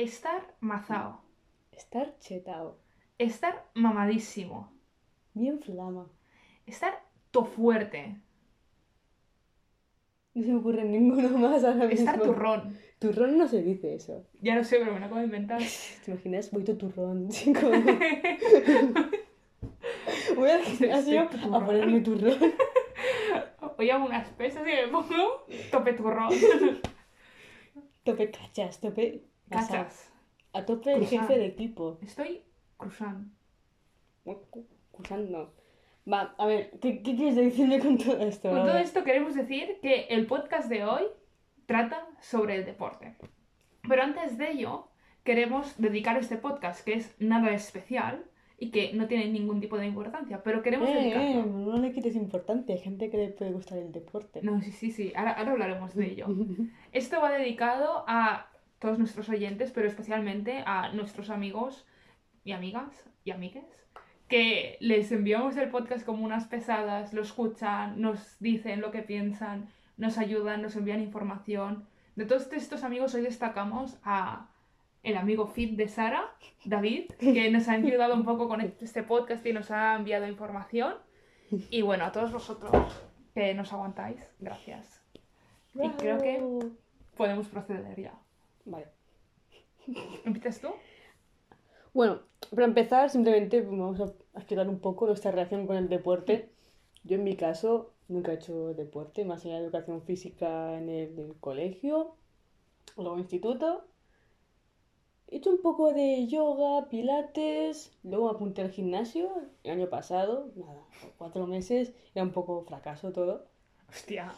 Estar mazao. Estar chetao. Estar mamadísimo. Bien flama. Estar to fuerte. No se me ocurre ninguno más ahora mismo. Estar turrón. Turrón no se dice eso. Ya no sé, pero me lo acabo de inventar. ¿Te imaginas? Voy tu turrón, chico. Voy al gimnasio a ponerme turrón. Hoy hago unas pesas y me pongo tope turrón. Tope cachas, tope... Cachas. A tope el jefe de equipo. Estoy cruzando. Cruzando. Va, a ver, ¿qué, qué quieres decirme con todo esto? Con todo esto queremos decir que el podcast de hoy trata sobre el deporte. Pero antes de ello, queremos dedicar este podcast, que es nada especial y que no tiene ningún tipo de importancia, pero queremos Eh, eh, dedicarlo. no le quites importante, hay gente que le puede gustar el deporte. No, sí, sí, sí, ahora, ahora hablaremos de ello. Esto va dedicado a todos nuestros oyentes, pero especialmente a nuestros amigos y amigas y amigues, que les enviamos el podcast como unas pesadas, lo escuchan, nos dicen lo que piensan, nos ayudan, nos envían información. De todos estos amigos hoy destacamos a el amigo fit de Sara, David, que nos ha ayudado un poco con este podcast y nos ha enviado información. Y bueno, a todos vosotros que nos aguantáis, gracias. Y creo que podemos proceder ya. Vale. ¿Empiezas tú? Bueno, para empezar, simplemente vamos a explicar un poco nuestra relación con el deporte. Yo, en mi caso, nunca he hecho deporte, más allá de educación física en el, del colegio, luego instituto. He hecho un poco de yoga, pilates, luego me apunté al gimnasio el año pasado, nada, cuatro meses, era un poco fracaso todo. Hostia.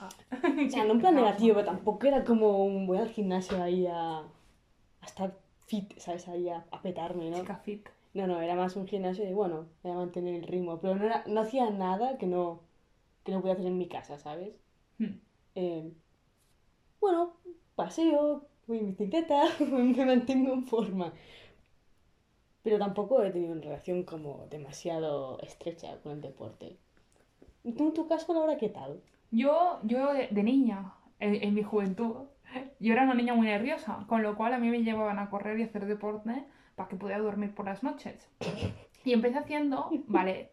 O sea, no en plan negativo, pero tampoco era como un voy al gimnasio ahí a, a estar fit, ¿sabes? Ahí a, a petarme, ¿no? Chica fit. No, no, era más un gimnasio de, bueno, voy a mantener el ritmo, pero no, era- no hacía nada que no, que no podía hacer en mi casa, ¿sabes? Hmm. Eh, bueno, paseo, voy en bicicleta, me mantengo en forma. Pero tampoco he tenido una relación como demasiado estrecha con el deporte. ¿Y tú en tu caso, Laura, qué tal? Yo, yo de, niña, en, mi juventud, yo era una niña muy nerviosa, con lo cual a mí me llevaban a correr y hacer deporte para que pudiera dormir por las noches. Y empecé haciendo ballet.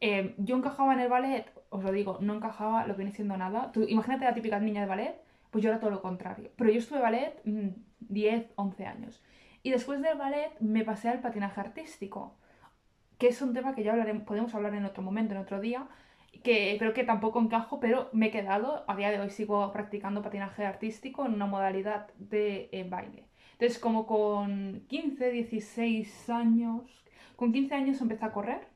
Eh, yo encajaba en el ballet, os lo digo, no encajaba lo que viene siendo nada. Imagínate la típica niña de ballet, pues yo era todo lo contrario. Pero yo estuve ballet mm, 10, 11 años. Y después del ballet me pasé al patinaje artístico, que es un tema que ya hablaremos, podemos hablar en otro momento, en otro día, que creo que tampoco encajo, pero me he quedado, a día de hoy sigo practicando patinaje artístico en una modalidad de eh, baile. Entonces, como con 15, 16 años, con 15 años empecé a correr,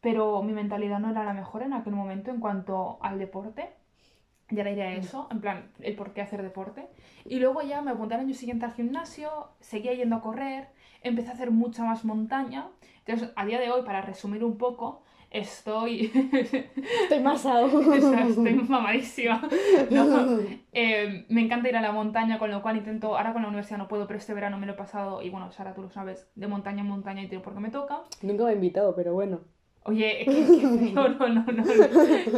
pero mi mentalidad no era la mejor en aquel momento en cuanto al deporte. Ya le diré a eso, en plan, el por qué hacer deporte. Y luego ya me apunté al año siguiente al gimnasio, seguía yendo a correr, empecé a hacer mucha más montaña. Entonces, a día de hoy, para resumir un poco, estoy... Estoy masado. O sea, estoy mamadísima. No, eh, me encanta ir a la montaña, con lo cual intento, ahora con la universidad no puedo, pero este verano me lo he pasado, y bueno, Sara, tú lo sabes, de montaña en montaña y tiro porque me toca. Nunca me ha invitado, pero bueno. Oye, qué, qué feo, no, no, no,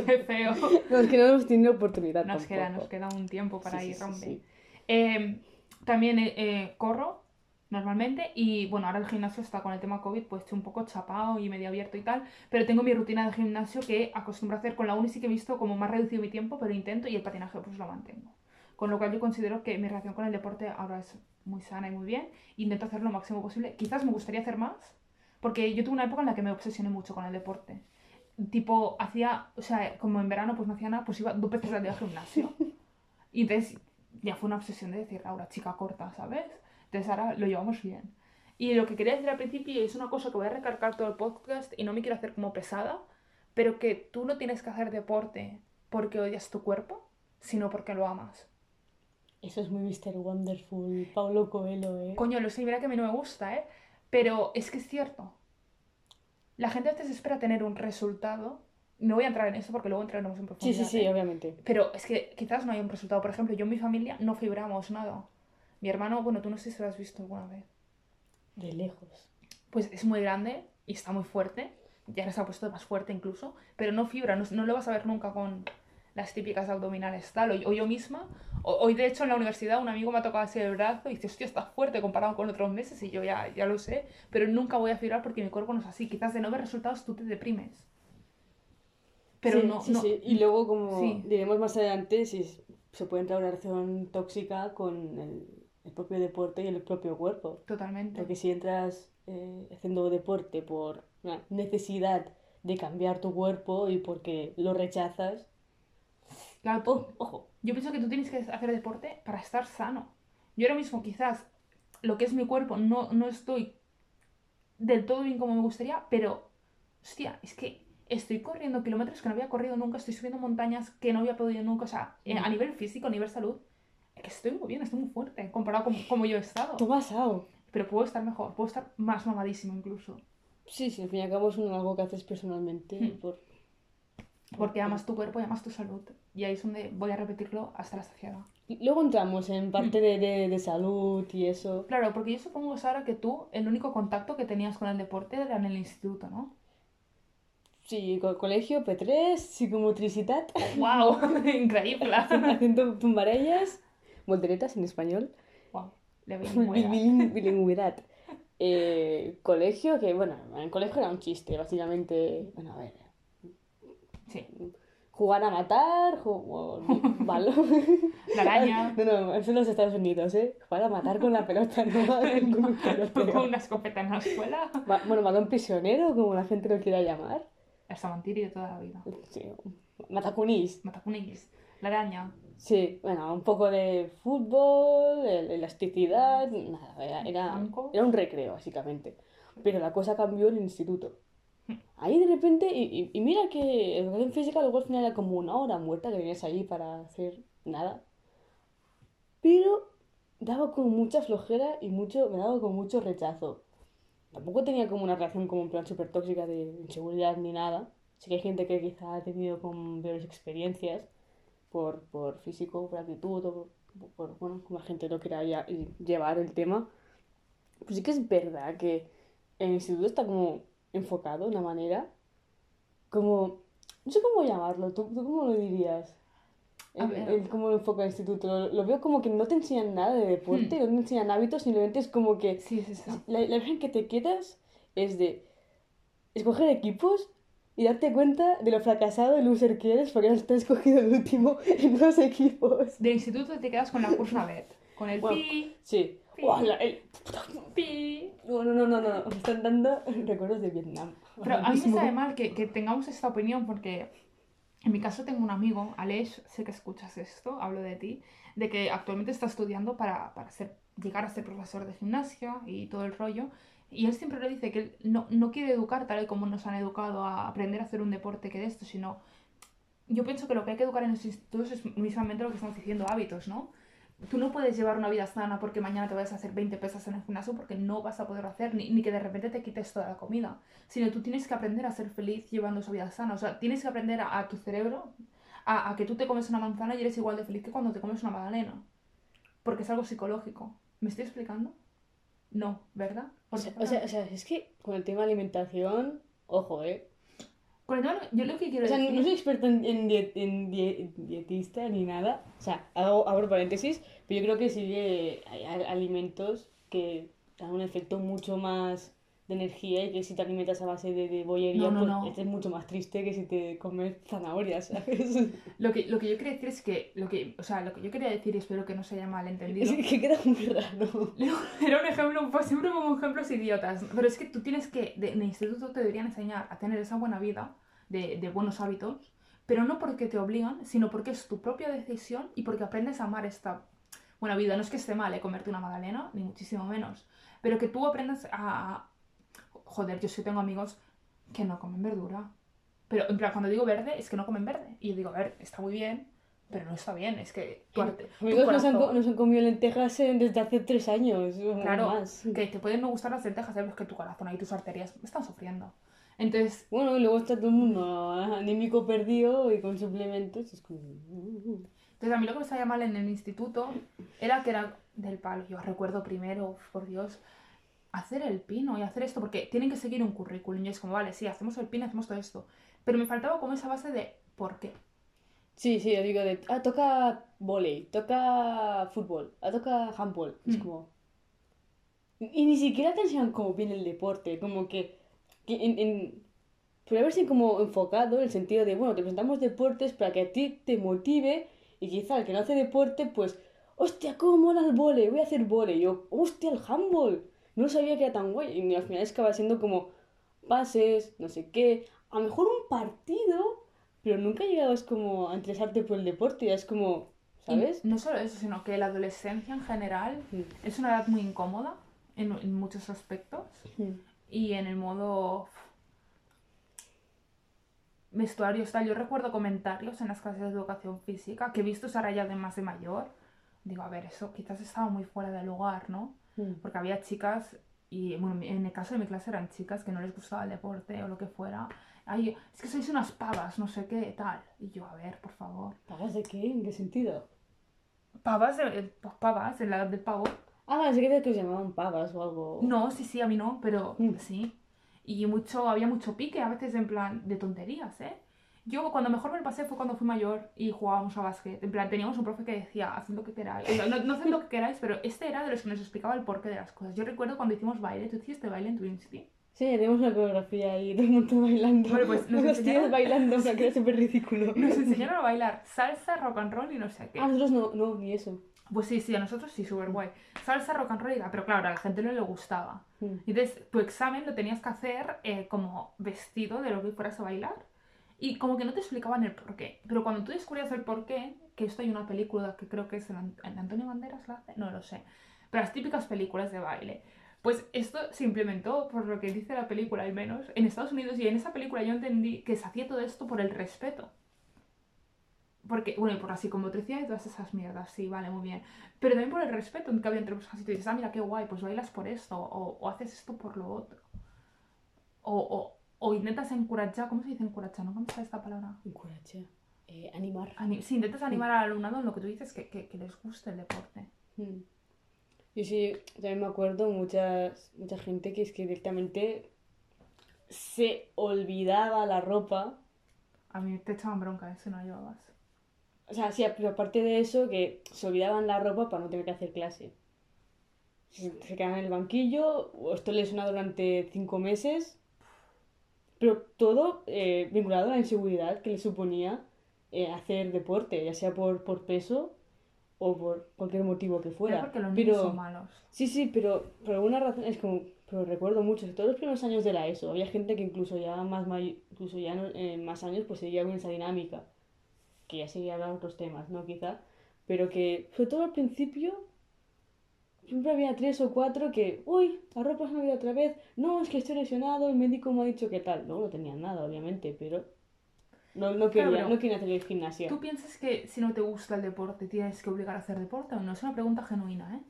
qué feo. No, es que no hemos tenido oportunidad Nos queda, nos queda un tiempo para Sí, ir, sí. Eh, también eh, eh, corro normalmente y bueno, ahora el gimnasio está con el tema COVID, pues estoy un poco chapado y medio abierto y tal, pero tengo mi rutina de gimnasio que acostumbro a hacer con la uni sí que he visto como más reducido mi tiempo, pero intento y el patinaje pues lo mantengo. Con lo cual yo considero que mi relación con el deporte ahora es muy sana y muy bien. Intento hacer lo máximo posible. Quizás me gustaría hacer más, porque yo tuve una época en la que me obsesioné mucho con el deporte. Tipo, hacía, o sea, como en verano pues no hacía nada, pues iba dos veces al día al gimnasio. Y entonces ya fue una obsesión de decir, Laura, chica corta, ¿sabes? Entonces ahora lo llevamos bien. Y lo que quería decir al principio, y es una cosa que voy a recargar todo el podcast y no me quiero hacer como pesada, pero que tú no tienes que hacer deporte porque odias tu cuerpo, sino porque lo amas. Eso es muy Mr. Wonderful, Paulo Coelho, ¿eh? Coño, lo sé, mira que a mí no me gusta, ¿eh? Pero es que es cierto. La gente a veces espera tener un resultado. No voy a entrar en eso porque luego entraremos en Sí, profundidad. sí, sí, ¿eh? obviamente. Pero es que quizás no hay un resultado. Por ejemplo, yo en mi familia no fibramos nada. Mi hermano, bueno, tú no sé si lo has visto alguna vez. De lejos. Pues es muy grande y está muy fuerte. Ya ahora se ha puesto más fuerte incluso. Pero no fibra, no, no lo vas a ver nunca con las típicas abdominales tal. O, o yo misma, O- Hoy, de hecho, en la universidad un amigo me ha tocado así el brazo y dice, hostia, estás fuerte comparado con otros meses. Y yo ya, ya lo sé, pero nunca voy a fibrar porque mi cuerpo no es así. Quizás de no ver resultados tú te deprimes. Pero Sí, no, sí, no. sí. Y luego, como diremos más adelante, si se puede entrar una relación tóxica con el, el propio deporte y el propio cuerpo. Totalmente. Porque si entras eh, haciendo deporte por una necesidad de cambiar tu cuerpo y porque lo rechazas, Claro, oh, ojo, Yo pienso que tú tienes que hacer deporte para estar sano. Yo ahora mismo quizás lo que es mi cuerpo no, no estoy del todo bien como me gustaría, pero hostia, es que estoy corriendo kilómetros que no había corrido nunca, estoy subiendo montañas que no había podido nunca, o sea, eh, a nivel físico, a nivel salud, que estoy muy bien, estoy muy fuerte comparado con como yo he estado. toma asado. Pero puedo estar mejor, puedo estar más mamadísimo incluso. Sí, sí, al fin y al cabo es algo que haces personalmente. Hmm. Por... Porque amas tu cuerpo y amas tu salud. Y ahí es donde voy a repetirlo hasta la saciedad. Luego entramos en parte de, de- de salud y eso. Claro, porque yo supongo, Sara, que tú el único contacto que tenías con el deporte era en el instituto, ¿no? Sí, co- colegio, P3, psicomotricidad, ¡Wow! Increíble. haciendo tumbarellas, volteretas en español. wow. Le veis Bil- buena. bilin- Bilingüidad. Eh, colegio, que bueno, en el colegio era un chiste, básicamente. Bueno, a ver. Sí. Jugar a matar, jugar. balón. La araña. No, no, eso en los Estados Unidos, ¿eh? Jugar a matar con la pelota, no con un una escopeta en la escuela. Bueno, balón prisionero, como la gente lo quiera llamar. El de toda la vida. Sí, matacunis. Matacunis. La araña. Sí, bueno, un poco de fútbol, el- elasticidad, nada, era, era, era un recreo, básicamente. Pero la cosa cambió en el instituto. Ahí de repente, y, y- y mira que educación física luego al final era como una hora muerta que venías ahí para hacer nada. Pero daba como mucha flojera y mucho, me daba como mucho rechazo. Tampoco tenía como una relación como en plan súper tóxica de inseguridad ni nada. Sí que hay gente que quizá ha tenido como peores experiencias por, por físico, por actitud o por, por, bueno, como la gente lo quiera ya- llevar el tema. Pues sí que es verdad que el instituto está como enfocado de una manera como... No sé cómo llamarlo, ¿tú, tú cómo lo dirías? El, el cómo lo enfoca el instituto. Lo, lo veo como que no te enseñan nada de deporte, Hmm. no te enseñan hábitos, simplemente es como que Sí, sí, sí. la, la imagen que te quedas es de escoger equipos y darte cuenta de lo fracasado y loser que eres porque has escogido el último en dos equipos. De instituto te quedas con la cursa BET. Con el Bueno. pi, Sí. Guau, la- el- pi. No, no, no, no, no, me están dando recuerdos de Vietnam. Pero a mí me sabe mal que, que tengamos esta opinión porque en mi caso tengo un amigo, Aleix, sé que escuchas esto, hablo de ti, de que actualmente está estudiando para, para ser, llegar a ser profesor de gimnasia y todo el rollo. Y él siempre le dice que él no, no quiere educar tal y como nos han educado a aprender a hacer un deporte que de esto, sino yo pienso que lo que hay que educar en los institutos es mismamente lo que estamos diciendo, hábitos, ¿no? Tú no puedes llevar una vida sana porque mañana te vayas a hacer 20 pesas en el gimnasio porque no vas a poderlo hacer, ni, ni que de repente te quites toda la comida, sino tú tienes que aprender a ser feliz llevando esa vida sana, o sea, tienes que aprender a, a tu cerebro a, a que tú te comes una manzana y eres igual de feliz que cuando te comes una magdalena, porque es algo psicológico. ¿Me estoy explicando? No, ¿verdad? O sea, o sea, o sea, es que con el tema de alimentación, ojo, eh. con el tema- yo lo que quiero O sea, no, decir... no soy experto en, en die- en die- dietista ni nada. O sea, hago, abro paréntesis, pero yo creo que sí que hay alimentos que dan un efecto mucho más de energía y que si te alimentas a base de, de bollería, No, no, pues no. este es mucho más triste que si te comes zanahorias, ¿sabes? Lo que, lo que yo quería decir es que, lo que, o sea, lo que yo quería decir, y espero que no se haya malentendido, Es que queda muy raro. Era un ejemplo, pues siempre como ejemplos idiotas. Pero es que tú tienes que, de, en el instituto te deberían enseñar a tener esa buena vida, de, de buenos hábitos, pero no porque te obligan, sino porque es tu propia decisión y porque aprendes a amar esta buena vida. No es que esté mal eh, comerte una magdalena, ni muchísimo menos, pero que tú aprendas a... Joder, yo sí tengo amigos que no comen verdura. Pero en plan, cuando digo verde, es que no comen verde. Y yo digo, a ver, está muy bien, pero no está bien. Es que tu arte- tu Amigos nos han, corazón- nos han comido lentejas desde hace tres años Claro, más. que te pueden no gustar las lentejas, pero es que tu corazón y tus arterias están sufriendo. Entonces, Bueno, y luego está todo el mundo anémico perdido y con suplementos. Es como... uh, entonces a mí lo que me salía mal en el instituto era que era del palo. Yo recuerdo primero, por Dios, hacer el pino y hacer esto, porque tienen que seguir un currículum. Y es como, vale, sí, hacemos el pino, hacemos todo esto. Pero me faltaba como esa base de por qué. Sí, sí, yo digo de, ah, toca volei, toca fútbol, ah, toca handball. Es Mm. como... Y ni siquiera te enseñan cómo viene el deporte, como que... que en, en... Pero haberse como enfocado en el sentido de, bueno, te presentamos deportes para que a ti te motive y quizá el que no hace deporte, pues, hostia, cómo mola el volei, voy a hacer volei. Y yo, hostia, el handball. No sabía que era tan guay. Y al final acaba siendo como pases, no sé qué. A lo mejor un partido, pero nunca llegabas como a interesarte por el deporte. Ya es como, Y ¿sabes? no solo eso, sino que la adolescencia en general Mm. es una edad muy incómoda en, en muchos aspectos. Y en el modo vestuario está. Yo recuerdo comentarios en las clases de educación física que he visto ahora ya de más de mayor. Digo, a ver, eso quizás estaba muy fuera de lugar, ¿no? Mm. Porque había chicas, y bueno, en el caso de mi clase eran chicas que no les gustaba el deporte o lo que fuera. Ay, es que sois unas pavas, no sé qué, tal. Y yo, a ver, por favor. ¿Pavas de qué? ¿En qué sentido? Pavas, de- pues pavas, en la edad del pavo. Ah, pensé que que os llamaban pavas o algo. No, sí, sí, a mí no, pero Mm. sí. Y mucho, había mucho pique, a veces en plan de tonterías, ¿eh? Yo cuando mejor me lo pasé fue cuando fui mayor y jugábamos a básquet. En plan, teníamos un profe que decía, haced lo que queráis. O sea, No, no haced lo que queráis, pero este era de los que nos explicaba el porqué de las cosas. Yo recuerdo cuando hicimos baile, ¿tú hiciste baile en Twinsty? Sí, tenemos una coreografía ahí, todo el mundo bailando. Bueno, pues nos Los tíos enseñaron- bailando, o sea, que era súper ridículo. Nos enseñaron a bailar salsa, rock and roll y no sé qué. Ah, nosotros no, no, ni eso. Pues sí, sí, a nosotros sí, súper guay. Salsa, rock and roll pero claro, a la gente no le gustaba. Mm. Entonces, tu examen lo tenías que hacer eh, como vestido de lo que fueras a bailar. Y como que no te explicaban el porqué. Pero cuando tú descubrías el porqué, que esto hay una película que creo que es en, An- en Antonio Banderas la hace, no lo sé. Pero las típicas películas de baile. Pues esto se implementó, por lo que dice la película al menos, en Estados Unidos. Y en esa película yo entendí que se hacía todo esto por el respeto. Porque, bueno, y por la psicomotricidad y todas esas mierdas, sí, vale, muy bien. Pero también por el respeto que había entre personas. Y tú dices, ah, mira, qué guay, pues bailas por esto, o, o haces esto por lo otro. O, o, o intentas encorajar, ¿cómo se dice encorajar? ¿No? ¿Cómo está esta palabra? Encourage. Eh, animar. Ani- sí, intentas animar al alumnado en lo que tú dices que, que, que les guste el deporte. Mm. Y sí, también me acuerdo muchas, mucha gente que es que directamente se olvidaba la ropa. A mí te echaban bronca, ¿eh? Si no la llevabas. O sea, sí, pero aparte de eso, que se olvidaban la ropa para no tener que hacer clase. Se, se quedaban en el banquillo, o esto les suena durante cinco meses, pero todo eh, vinculado a la inseguridad que les suponía eh, hacer deporte, ya sea por, por peso o por cualquier motivo que Era fuera. porque los niños Pero- son malos. Sí, sí, pero por alguna razón es como, pero recuerdo mucho, sobre todo los primeros años de la ESO, había gente que incluso ya más may- incluso ya en más años pues seguía con esa dinámica, que ya seguía hablando otros temas, ¿no? Quizá, pero que sobre todo al principio siempre había tres o cuatro que, uy, la ropa se me ido otra vez, no, es que estoy lesionado, el médico me ha dicho que tal, no, no tenían nada, obviamente, pero no, no quería, Claro. no quería hacer el gimnasio. ¿Tú piensas que si no te gusta el deporte tienes que obligar a hacer deporte o no? Es una pregunta genuina, ¿eh?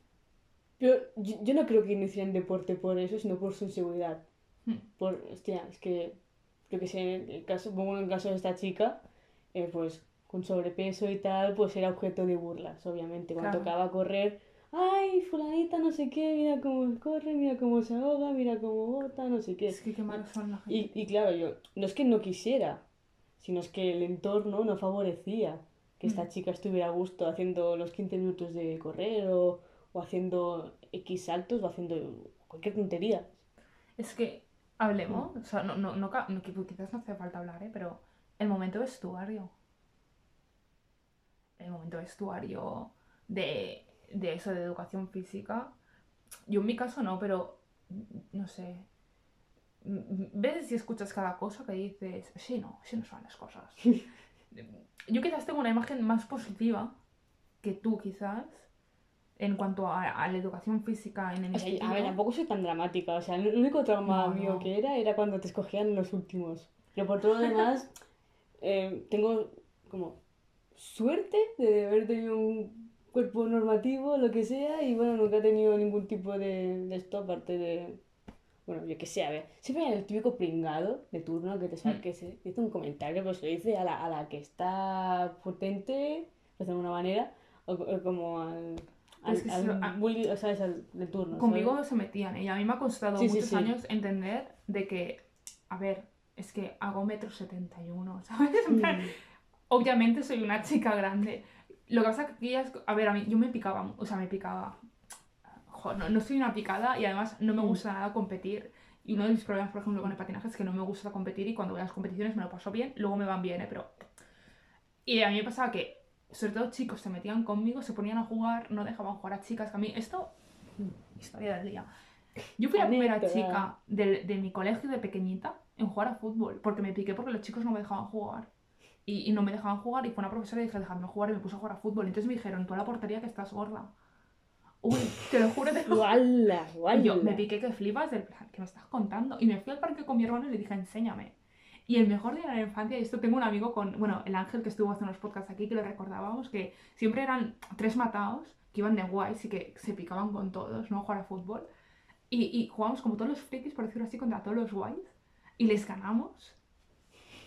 Pero yo, yo no creo que iniciaran deporte por eso, sino por su inseguridad. Hmm. Por, hostia, es que, yo que sé, en el caso, pongo en el caso de esta chica, eh, pues con sobrepeso y tal, pues era objeto de burlas, obviamente. Cuando Claro. tocaba correr, ay, fulanita, no sé qué, mira cómo corre, mira cómo se ahoga, mira cómo bota, no sé qué. Es que qué malos son la gente. Y, y claro, yo, no es que no quisiera, sino es que el entorno no favorecía que esta Mm. chica estuviera a gusto haciendo los 15 minutos de correr o, o haciendo X saltos o haciendo cualquier tontería. Es que hablemos, o sea, no, no, no, no, quizás no hace falta hablar, ¿eh? Pero el momento vestuario. El momento vestuario de, de eso, de educación física. Yo en mi caso no, pero no sé. M- ¿Ves y escuchas cada cosa que dices? Sí, no, sí no son las cosas. Yo quizás tengo una imagen más positiva que tú, quizás, en cuanto a, a la educación física en el O sea, a ver, tampoco soy tan dramática. O sea, el único trauma No, mío no. que era era cuando te escogían los últimos. Pero por todo lo demás, eh, tengo como suerte de haber tenido un cuerpo normativo, lo que sea, y bueno, nunca he tenido ningún tipo de, de esto aparte de. Bueno, yo qué sé, a ver. Siempre hay el típico pringado de turno que te sale, Mm. que se dice un comentario, pues lo dice a la, a la que está potente, pues de alguna manera, o, o como al. Al, Es que al lo- a- bully, o sea, es al de turno. Conmigo ¿sabes? se metían y a mí me ha costado Sí, sí, muchos sí. años entender de que, a ver, es que hago metro 71, ¿sabes? Mm. obviamente soy una chica grande. Lo que pasa es que es- a ver, a mí, yo me picaba, o sea, me picaba. No, no soy una picada y además no me gusta nada competir. Y uno de mis problemas, por ejemplo, con el patinaje es que no me gusta competir y cuando voy a las competiciones me lo paso bien, luego me van bien, ¿eh? Pero... Y a mí me pasaba que, sobre todo chicos, se metían conmigo, se ponían a jugar, no dejaban jugar a chicas, que a mí esto... Historia del día. Yo fui la primera chica del- de mi colegio de pequeñita en jugar a fútbol, porque me piqué porque los chicos no me dejaban jugar. Y, y no me dejaban jugar y fue una profesora y dije, dejadme jugar y me puse a jugar a fútbol. Entonces me dijeron, tú a la portería que estás gorda. Uy, te lo juro, te lo juro. ¡Guala! Y yo me ¡Guala! piqué que flipas del plan, ¿qué me estás contando? Y me fui al parque con mi hermano y le dije, enséñame. Y el mejor día de la infancia, y esto tengo un amigo con, bueno, el Ángel que estuvo hace unos podcasts aquí, que lo recordábamos, que siempre eran tres matados, que iban de guays y que se picaban con todos, ¿no? Jugar a fútbol. Y, y jugábamos como todos los frikis, por decirlo así, contra todos los guays. Y les ganamos.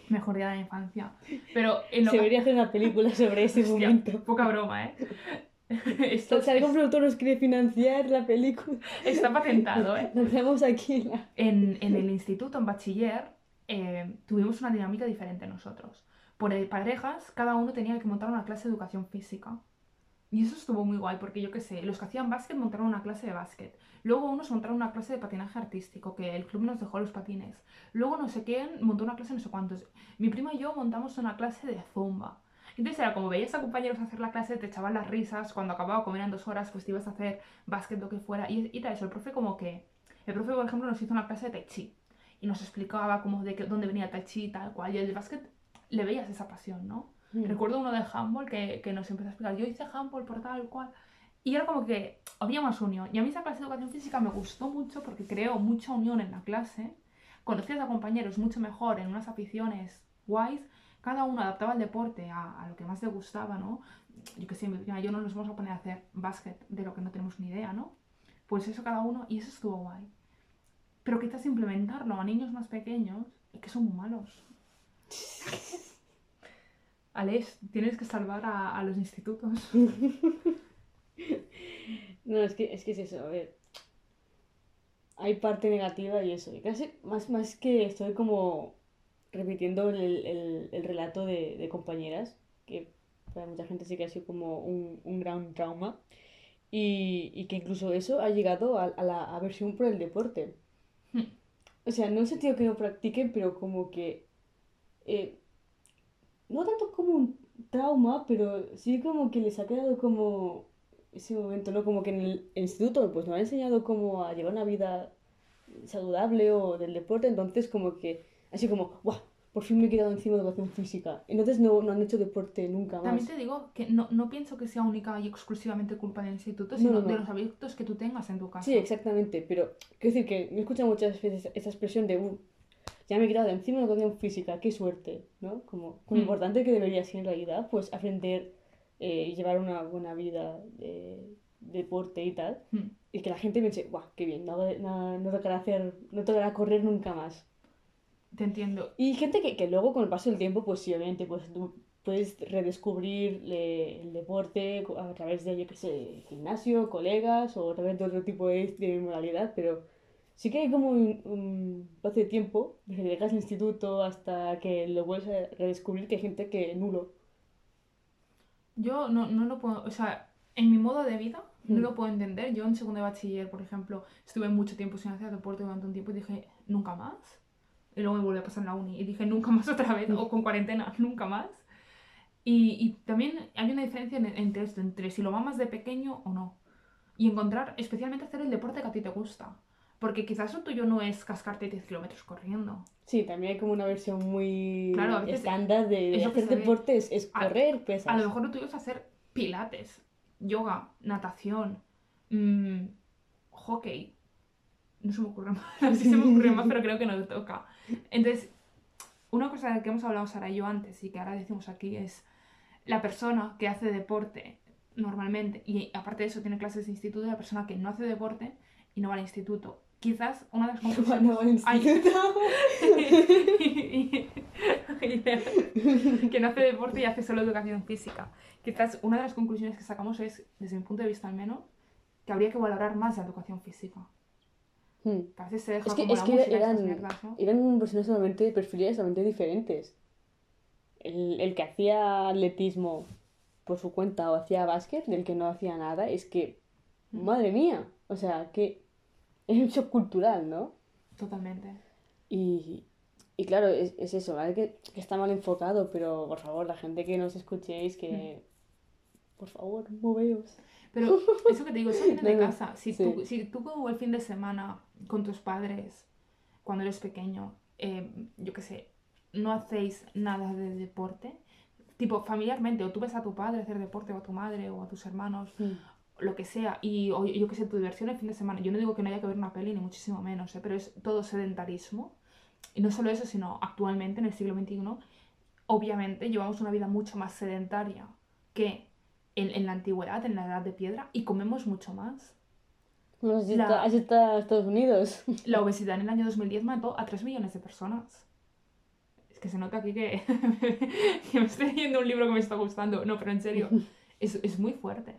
Mejor día de la infancia. Pero en lo Se debería hacer una película sobre ese Hostia, momento. poca broma, ¿eh? Esto Si algún productor nos quiere financiar la película, está patentado, ¿eh? lo hacemos aquí. en la- En, en el instituto, en bachiller, eh, tuvimos una dinámica diferente nosotros. Por eh, parejas, cada uno tenía que montar una clase de educación física. Y eso estuvo muy guay, porque yo qué sé, los que hacían básquet montaron una clase de básquet. Luego unos montaron una clase de patinaje artístico, que el club nos dejó los patines. Luego no sé quién montó una clase no sé cuántos. Mi prima y yo montamos una clase de zumba. Entonces era como veías a compañeros hacer la clase, te echaban las risas, cuando acababa como eran dos horas, pues te ibas a hacer básquet lo que fuera. Y, y era eso, el profe como que... El profe, por ejemplo, nos hizo una clase de tai chi y nos explicaba como de qué- dónde venía el tai chi y tal cual. Y el de básquet le veías esa pasión, ¿no? Mm. Recuerdo uno de handball que, que nos empezó a explicar, yo hice handball por tal cual. Y era como que había más unión. Y a mí esa clase de educación física me gustó mucho porque creó mucha unión en la clase. Conocías a compañeros mucho mejor en unas aficiones guays. Cada uno adaptaba el deporte a, a lo que más le gustaba, ¿no? Yo que sé, yo no nos vamos a poner a hacer básquet de lo que no tenemos ni idea, ¿no? Pues eso cada uno, y eso estuvo guay. Pero quizás implementarlo a niños más pequeños, es que son muy malos. Alex, tienes que salvar a, a los institutos. No, es que, es que es eso, a ver. Hay parte negativa y eso. Y casi más, más que estoy como repitiendo el, el- el relato de, de compañeras, que para mucha gente sí que ha sido como un, un gran trauma. Y, y que incluso eso ha llegado a, a la aversión por el deporte. Hmm. O sea, no en el sentido que no practiquen, pero como que. eh, no tanto como un trauma, pero sí como que les ha quedado como ese momento, ¿no? Como que en el instituto pues nos han enseñado como a llevar una vida saludable o del deporte, entonces como que, así como, ¡guau! Por fin me he quedado encima de educación física. Entonces no, no han hecho deporte nunca más. También te digo que no, no pienso que sea única y exclusivamente culpa del instituto, No, sino no, no. de los hábitos que tú tengas en tu casa. Sí, exactamente, pero quiero decir que me escuchan muchas veces esa expresión de, "Uh, ya me he quedado encima de educación física, qué suerte, ¿no? Como, como Mm. importante que debería ser en realidad, pues aprender eh, y llevar una buena vida de deporte y tal. Hmm. Y que la gente piense, guau, qué bien, no, no, no tocará hacer, no tocará correr nunca más. Te entiendo. Y gente que, que luego con el paso del tiempo, pues sí, obviamente, pues tú puedes redescubrir eh, el deporte a través de, yo qué sé, gimnasio, colegas o a través de otro tipo de, de modalidad, pero sí que hay como un, un espacio de tiempo, desde que llegas al instituto hasta que lo vuelves a redescubrir, que hay gente que nulo. Yo no, no lo puedo, o sea, en mi modo de vida no Mm. lo puedo entender. Yo en segundo de bachiller, por ejemplo, estuve mucho tiempo sin hacer deporte durante un tiempo y dije, nunca más. Y luego me volví a pasar en la uni y dije, nunca más otra vez, o con cuarentena, nunca más. Y, y también hay una diferencia en- entre esto, entre si lo mamas de pequeño o no. Y encontrar, especialmente hacer el deporte que a ti te gusta. Porque quizás lo tuyo no es cascarte 10 kilómetros corriendo. Sí, también hay como una versión muy Claro, a veces estándar de, de hacer deporte, es, es A- correr, pesas. A lo mejor lo tuyo es hacer pilates, yoga, natación, mm, hockey. No se me ocurre más, no sé si se me ocurre más, pero creo que no te toca. Entonces, una cosa de la que hemos hablado Sara y yo antes y que ahora decimos aquí es la persona que hace deporte normalmente y aparte de eso tiene clases de instituto y la persona que no hace deporte y no va al instituto. Quizás una de las conclusiones... Ay. que no hace deporte y hace solo educación física. Quizás una de las conclusiones que sacamos es, desde mi punto de vista al menos, que habría que valorar más la educación física. Hmm. Se deja Es que, como es la que música eran, mierdas, ¿no? eran personas solamente, perfiles totalmente diferentes. el, el que hacía atletismo por su cuenta o hacía básquet, del que no hacía nada, es que, madre mía, o sea, que es un shock cultural, ¿no? Totalmente. Y, y claro, es, es eso, ¿vale? Que, que está mal enfocado, pero por favor, la gente que nos escuchéis, que por favor, moveos. Pero eso que te digo, eso viene de casa. Si, sí. tú, si tú el fin de semana con tus padres, cuando eres pequeño, eh, yo qué sé, no hacéis nada de deporte, tipo familiarmente, o tú ves a tu padre hacer deporte, o a tu madre, o a tus hermanos, lo que sea, y o yo qué sé, tu diversión el fin de semana. Yo no digo que no haya que ver una peli, ni muchísimo menos, ¿eh? pero es todo sedentarismo. Y no solo eso, sino actualmente, en el siglo XXI, obviamente llevamos una vida mucho más sedentaria que en, en la antigüedad, en la edad de piedra, y comemos mucho más. La- está, así está Estados Unidos. La obesidad en el año 2010 mató a 3 millones de personas. Es que se nota aquí que, que me estoy leyendo un libro que me está gustando. No, pero en serio, es, es muy fuerte.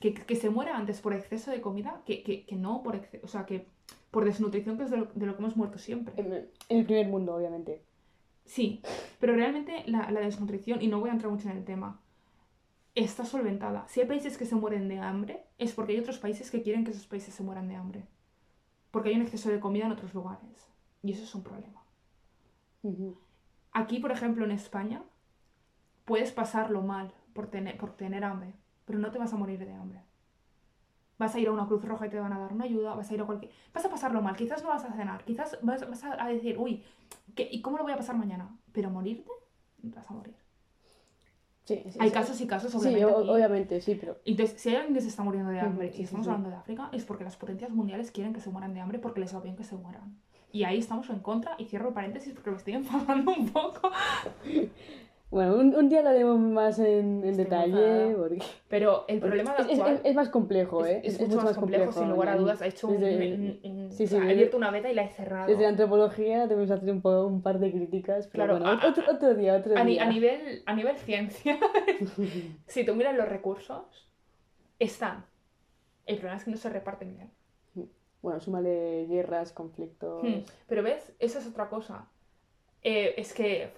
Que, que se muera antes por exceso de comida que, que, que no por exceso, o sea, que por desnutrición, que es de lo, de lo que hemos muerto siempre. En el primer mundo, obviamente. Sí, pero realmente la, la desnutrición, y no voy a entrar mucho en el tema, está solventada. Si hay países que se mueren de hambre, es porque hay otros países que quieren que esos países se mueran de hambre. Porque hay un exceso de comida en otros lugares. Y eso es un problema. Aquí, por ejemplo, en España, puedes pasarlo mal por tener, por tener hambre, pero no te vas a morir de hambre. Vas a ir a una Cruz Roja y te van a dar una ayuda, vas a ir a cualquier... Vas a pasarlo mal, quizás no vas a cenar, quizás vas, vas a decir, uy, ¿qué- ¿y cómo lo voy a pasar mañana? Pero morirte, vas a morir. Sí, sí, Hay sí. casos y casos, Sí, obviamente. o- aquí. obviamente, sí, pero. Entonces, si hay alguien que se está muriendo de hambre Sí, y sí, estamos sí. hablando de África, es porque las potencias mundiales quieren que se mueran de hambre porque les va bien que se mueran. Y ahí estamos en contra, y cierro paréntesis porque me estoy enfadando un poco. Bueno, un, un día lo haremos más en, en detalle. Porque... Pero el problema de Es, es- actual es- es más complejo, ¿eh? es, es mucho más complejo, sin lugar a dudas. Ha hecho un, Desde- un- un- sí, o sí, sea, ha desde- abierto una veta y la he cerrado. Desde antropología tenemos que hacer un, po- un par de críticas, pero Claro, bueno, a- otro, otro día, otro a, día. a nivel, a nivel ciencia, si tú miras los recursos, están. El problema es que no se reparten bien. Bueno, súmale guerras, conflictos... Hmm, Pero ves, eso es otra cosa. Eh, es que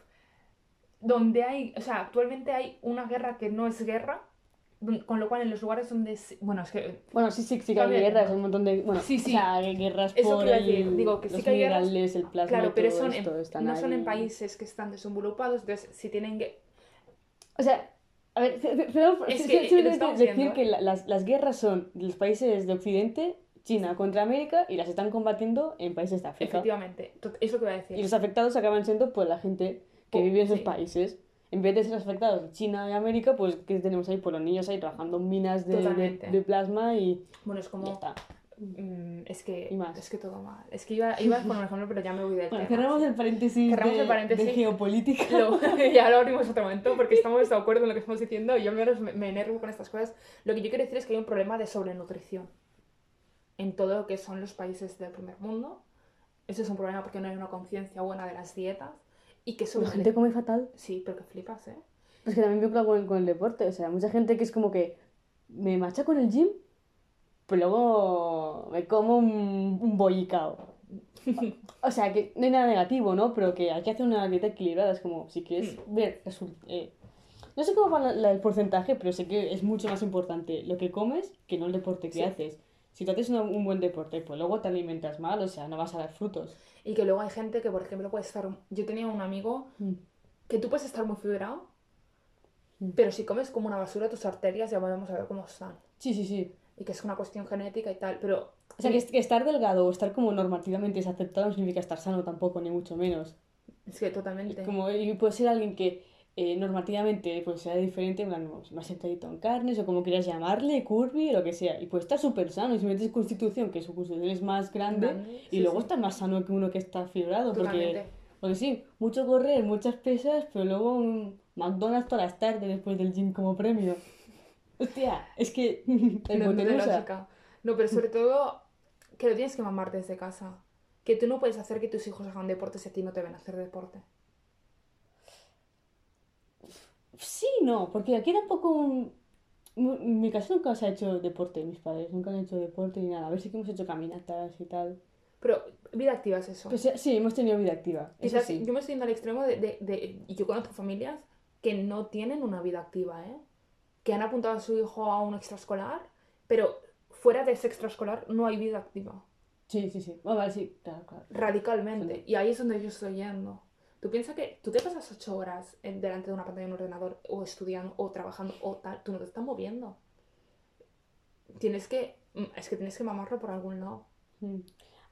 donde hay, o sea, actualmente hay una guerra que no es guerra, con lo cual en los lugares donde, bueno, es que Bueno, sí, sí, sí que hay También. guerras, hay un montón de... Bueno, Sí, sí. o sea, hay guerras Eso por a decir, el- digo que sí los que hay guerras, el plasma claro, pero son esto, en- están no son en países que están desenvolupados, entonces si tienen que... O sea, a ver, pero Es sí- que, sí- sí, decir viendo, que ¿eh? la- las, las guerras son de los países de Occidente, China contra América, y las están combatiendo en países de África. Efectivamente, to- es lo que iba a decir. Y los afectados acaban siendo pues la gente que vive en esos sí. países. En vez de ser afectados China y América, pues que tenemos ahí por los niños ahí trabajando en minas de, de, de plasma y Bueno, es ya como... está. mm, es que... Y más. Es que todo mal. Es que iba, iba a poner un ejemplo, pero ya me voy del Bueno, tema. cerramos el paréntesis, Cerramos de, el paréntesis. de geopolítica. Lo- ya lo abrimos otro momento porque estamos de acuerdo en lo que estamos diciendo y yo al menos me, me enervo con estas cosas. Lo que yo quiero decir es que hay un problema de sobrenutrición en todo lo que son los países del primer mundo. Eso es un problema porque no hay una conciencia buena de las dietas y que sobre La gente come fatal. Sí, pero que flipas, ¿eh? Pues que también me con, con el deporte. O sea, mucha gente que es como que me marcha con el gym, pero luego me como un, un bollicao. O sea, que no hay nada negativo, ¿no? Pero que hay que hacer una dieta equilibrada. Es como, si quieres ver resul- eh, No sé cómo va la- la- el porcentaje, pero sé que es mucho más importante lo que comes que no el deporte que Sí. haces. Si tú haces una- un buen deporte, pues luego te alimentas mal, o sea, no vas a dar frutos. Y que luego hay gente que, por ejemplo, puede estar... Yo tenía un amigo Mm. que tú puedes estar muy fibrado, Mm. pero si comes como una basura, tus arterias ya vamos a ver cómo están. Sí, sí, sí. Y que es una cuestión genética y tal, pero... O sea, que, est- que estar delgado o estar como normativamente es aceptado no significa estar sano tampoco, ni mucho menos. Es que totalmente... Como, y puede ser alguien que eh, normativamente pues, sea diferente, más sentadito en carnes o como quieras llamarle, curvy, lo que sea. Y pues está súper sano. Y si metes constitución, que su constitución es más grande, Grande, y sí, luego sí. estás más sano que uno que está fibrado. Porque, Totalmente. porque sí, mucho correr, muchas pesas, pero luego un McDonald's todas las tardes después del gym como premio. Hostia, es que No, no. No, pero sobre todo que lo tienes que mamar desde casa. Que tú no puedes hacer que tus hijos hagan deporte si a ti no te ven hacer deporte. Sí, no, porque aquí tampoco un... En mi casa nunca se ha hecho deporte, mis padres nunca han hecho deporte ni nada. A ver si que hemos hecho caminatas y tal. Pero Vida activa es eso. Pues eh, sí, hemos tenido vida activa. Quizás sí. yo me estoy yendo al extremo de, de, de- Yo conozco familias que no tienen una vida activa, ¿eh? Que han apuntado a su hijo a un extraescolar, pero fuera de ese extraescolar no hay vida activa. Sí, sí, sí. Ah, vale, sí, claro, claro. Radicalmente. Y ahí es donde yo estoy yendo. Tú piensas que tú te pasas ocho horas delante de una pantalla de un ordenador o estudiando o trabajando o tal, tú no te estás moviendo. Tienes que... mm, Es que tienes que mamarlo por algún lado. Mm.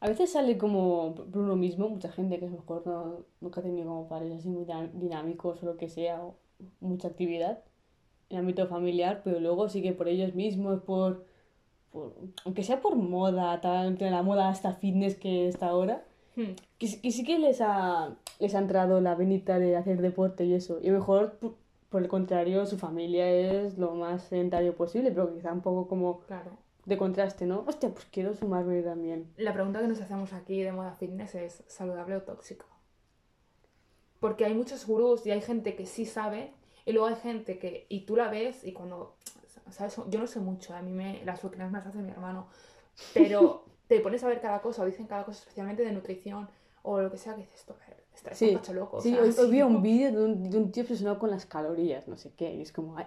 A veces sale como por uno mismo, mucha gente que lo mejor no, nunca ha tenido como padres así muy dinámicos o lo que sea, o mucha actividad en el ámbito familiar, pero luego sí que por ellos mismos, por, por- aunque sea por moda, tal, la moda hasta fitness que está ahora, Hmm. que, sí- que sí que les ha, les ha entrado la venita de hacer deporte y eso. Y a lo mejor, por, por el contrario, su familia es lo más sedentario posible, pero quizá un poco como Claro. de contraste, ¿no? Hostia, pues quiero sumarme también. La pregunta que nos hacemos aquí de moda fitness es ¿saludable o tóxico? Porque hay muchos gurús y hay gente que sí sabe y luego hay gente que, y tú la ves y cuando, ¿sabes? Yo no sé mucho, a mí me, las rutinas me las hace mi hermano, pero te pones a ver cada cosa o dicen cada cosa especialmente de nutrición o lo que sea que dices, esto, está, Sí, un cacho loco. o Sí, sea, hoy, hoy vi un vídeo de un, de un tío obsesionado con las calorías, no sé qué, y es como, hay,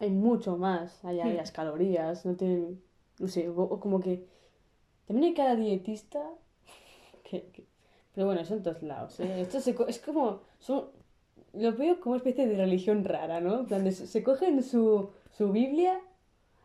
hay mucho más allá de Hmm. las calorías, no tienen, no sé, o, o como que también hay cada dietista que, que- pero bueno, eso en todos lados, ¿eh? Esto se co- es como, son, lo veo como una especie de religión rara, ¿no? En plan de se, cogen su, su Biblia,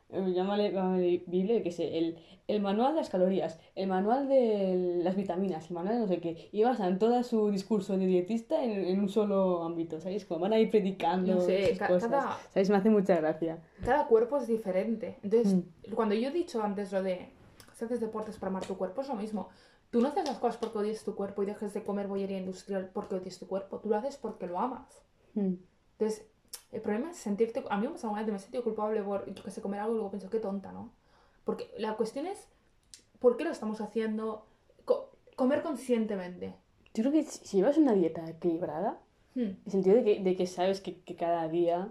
llámale, llámale Biblia, que sé, el, el manual de las calorías, el manual de las vitaminas, el manual de no sé qué, y basan todo su discurso de dietista en, en un solo ámbito, ¿sabes? Como van a ir predicando No sé, esas ca- cosas, cada- ¿sabes? Me hace mucha gracia. Cada cuerpo es diferente. Entonces, Mm. cuando yo he dicho antes lo de si haces deportes para amar tu cuerpo, es lo mismo. Tú no haces las cosas porque odies tu cuerpo y dejes de comer bollería industrial porque odies tu cuerpo. Tú lo haces porque lo amas. Mm. Entonces, el problema es sentirte... A mí me pasa alguna vez, me he sentido culpable por, yo que sé, comer algo y luego pienso, qué tonta, ¿no? Porque la cuestión es, ¿por qué lo estamos haciendo? Co- comer conscientemente. Yo creo que si llevas una dieta equilibrada, Hmm. En el sentido de que, de que sabes que, que cada día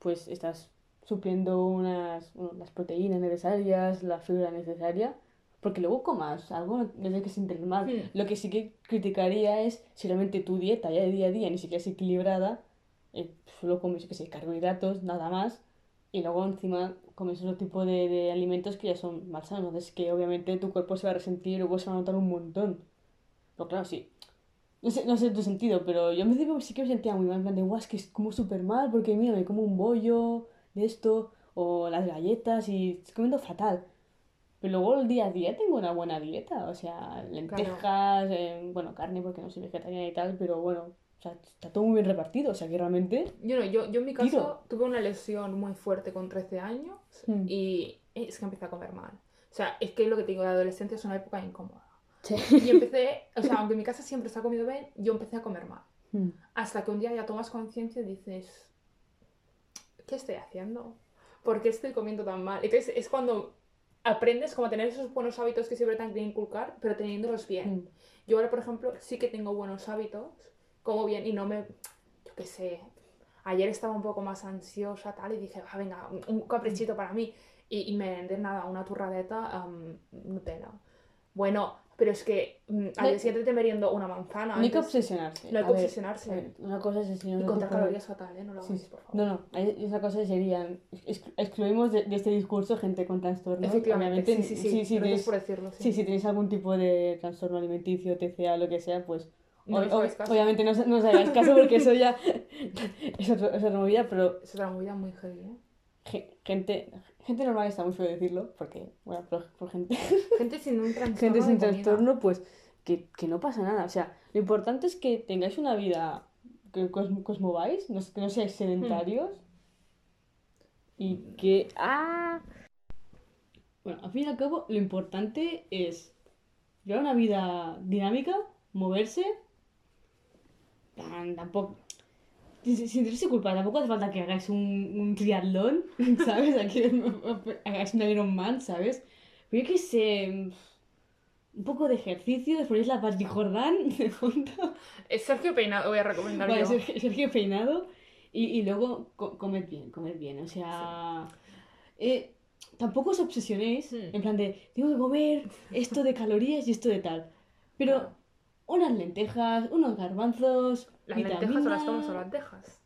pues estás supliendo unas, bueno, las proteínas necesarias, la fibra necesaria, porque luego comas algo no tienes que sentir mal. Hmm. Lo que sí que criticaría es si realmente tu dieta ya de día a día ni siquiera es equilibrada, eh, solo comes, qué sé, carbohidratos, nada más, y luego encima comes otro tipo de, de alimentos que ya son más sanos, entonces que obviamente tu cuerpo se va a resentir luego se va a notar un montón. Pero claro, sí, no sé, no sé tu sentido, pero yo en principio sí que me sentía muy mal, en plan de, guau, es que es como súper mal, porque mira, me como un bollo de esto, o las galletas, y estoy comiendo fatal. Pero luego el día a día tengo una buena dieta, o sea, lentejas, eh, bueno, carne porque no soy vegetariana y tal, pero bueno, sea, está todo muy bien repartido, o sea que realmente... Yo no, yo, yo en mi caso Tiro. tuve una lesión muy fuerte con 13 años Hmm. y es que empecé a comer mal. O sea, es que lo que te digo, la adolescencia es una época incómoda. Sí. Y empecé, o sea, aunque en mi casa siempre se ha comido bien, yo empecé a comer mal. Mm. Hasta que un día ya tomas conciencia y dices, ¿qué estoy haciendo? ¿Por qué estoy comiendo tan mal? Entonces es cuando aprendes como a tener esos buenos hábitos que siempre te han querido inculcar, pero teniéndolos bien. Mm. Yo ahora, por ejemplo, sí que tengo buenos hábitos, como bien y no me, yo qué sé, ayer estaba un poco más ansiosa tal y dije, ah, venga, un, caprichito para mí y, y me vendé nada, una turradeta am, Nutella. Bueno, pero es que mm, al día siguiente te meriendo una manzana. No hay que obsesionarse. no hay A que ver, obsesionarse. a ver, una cosa es enseñar y a contar calorías fatal, ¿eh? No lo Sí, hagáis, sí. por favor. No, no, esa cosa serían, ex- excluimos de, de este discurso gente con trastornos. Efectivamente, Obviamente, sí, sí, sí. sí, sí, tenéis- por decirlo, sí. Sí, si tenéis algún tipo de trastorno alimenticio, TCA, lo que sea, pues No os obviamente no, os- no os hagáis caso porque eso ya es, otro- es otra movida, pero Es otra movida muy heavy, ¿eh? ge- gente, gente normal está muy feo decirlo, porque, bueno, por, por gente, Gente sin un trastorno gente sin trastorno, pues que, que no pasa nada. O sea, lo importante es que tengáis una vida que cos- cosmováis, no, que no seáis sedentarios y que... ¡Ah! Bueno, al fin y al cabo, lo importante es llevar una vida dinámica, moverse, tan- tampoco... Sin, sentirse culpable, tampoco hace falta que hagáis un, un triatlón, ¿sabes? Aquí hagáis un Ironman, ¿sabes? Pero yo qué sé, un poco de ejercicio, después la Basti Jordán de fondo, Es Sergio Peinado, voy a recomendar vale, yo. Sergio, Sergio Peinado, y, y luego co- comed bien, comed bien, o sea... eh, tampoco os obsesionéis, Hmm. en plan de, tengo que comer esto de calorías y esto de tal. Pero unas lentejas, unos garbanzos. Las lentejas o las tomas o las dejas.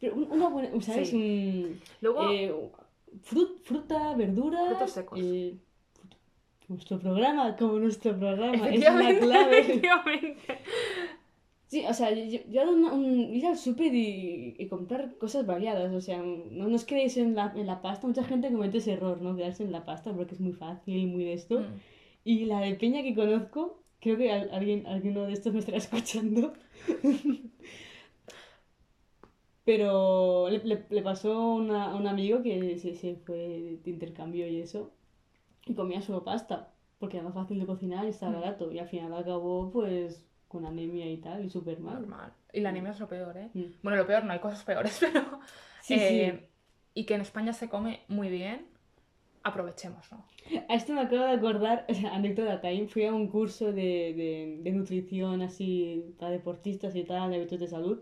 Pero un- una buena, ¿sabes? Sí. Luego, eh, frut- fruta, verdura. Frutos secos. eh, nuestro programa, como nuestro programa, es la clave. efectivamente. Sí, o sea, yo, yo una- un, ir al súper y, y comprar cosas variadas, o sea, no, no os quedéis en la, en la pasta, mucha gente comete ese error, ¿no? Quedarse en la pasta porque es muy fácil y muy de esto. Mm. Y la de Peña que conozco, creo que al- alguien, alguno de estos me estará escuchando. Pero le, le- le pasó una- a un amigo que se, se fue de intercambio y eso, y comía solo pasta, porque era más fácil de cocinar y estaba Mm. barato. Y al final acabó pues con anemia y tal, y súper mal. Normal. Y la anemia es lo peor, ¿eh? Mm. Bueno, lo peor no, hay cosas peores, pero... Sí, eh, Y que en España se come muy bien, aprovechémoslo. A esto me acabo de acordar, anécdota time, fui a un curso de, de, de nutrición así para deportistas y tal, de hábitos de salud,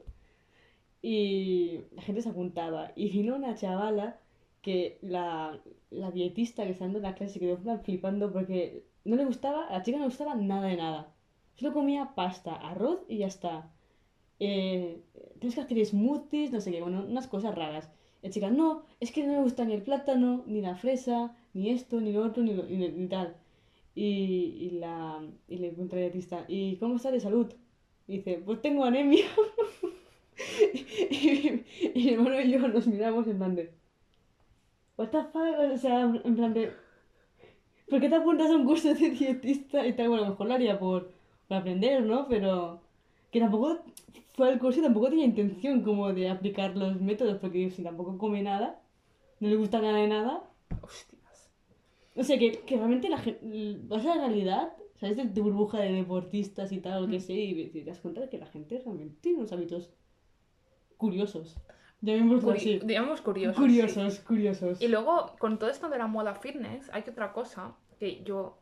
y la gente se apuntaba, y vino una chavala que la, la dietista que está dando la clase se quedó flipando porque no le gustaba, a la chica no le gustaba nada de nada, solo comía pasta, arroz y ya está. Eh, tienes que hacer smoothies, no sé qué, bueno, unas cosas raras. La chica, no, es que no me gusta ni el plátano, ni la fresa, ni esto, ni lo otro, ni, lo- ni, tal. Y, y, la, y le pregunta dietista, ¿y cómo está de salud? Y dice, pues tengo anemia. y, mi hermano y yo nos miramos en plan de, what the fuck, o sea, en plan de, ¿por qué te apuntas a un curso de dietista? Y tal, bueno, mejor lo haría por, por aprender, ¿no? Pero que tampoco fue al curso y tampoco tenía intención como de aplicar los métodos, porque si tampoco come nada, no le gusta nada de nada. Hostias. O sea, que, que realmente la gente, vas a la realidad, ¿sabes? De tu burbuja de deportistas y tal, o lo que Mm. sé, y te das cuenta de que la gente realmente tiene unos hábitos curiosos. Llamémoslo Curi- así. digamos curiosos. sí. Curiosos, curiosos. Y luego, con todo esto de la moda fitness, hay otra cosa que yo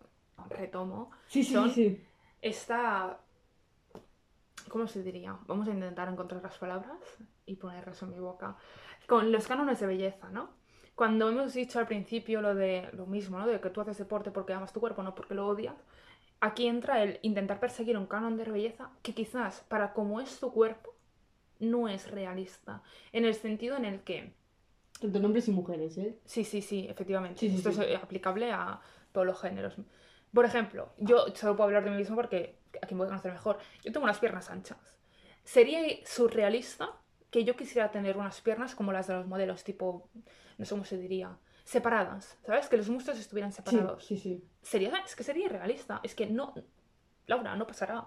retomo. Sí, sí, son- sí, sí. Esta... ¿Cómo se diría? Vamos a intentar encontrar las palabras y ponerlas en mi boca. Con los cánones de belleza, ¿no? Cuando hemos dicho al principio lo de lo mismo, ¿no? De que tú haces deporte porque amas tu cuerpo, no porque lo odias. Aquí entra el intentar perseguir un canon de belleza que quizás para como es tu cuerpo no es realista. En el sentido en el que Tanto hombres y mujeres, ¿eh? Sí, sí, sí, efectivamente. Sí, sí, Esto sí. es aplicable a todos los géneros. Por ejemplo, yo solo puedo hablar de mí mismo porque a quien voy a conocer mejor. Yo tengo unas piernas anchas. Sería surrealista que yo quisiera tener unas piernas como las de los modelos, tipo, no sé cómo se diría, separadas, ¿sabes? Que los músculos estuvieran Sí, separados. sí, sí. Sería, es que sería irrealista. Es que no, Laura, no pasará.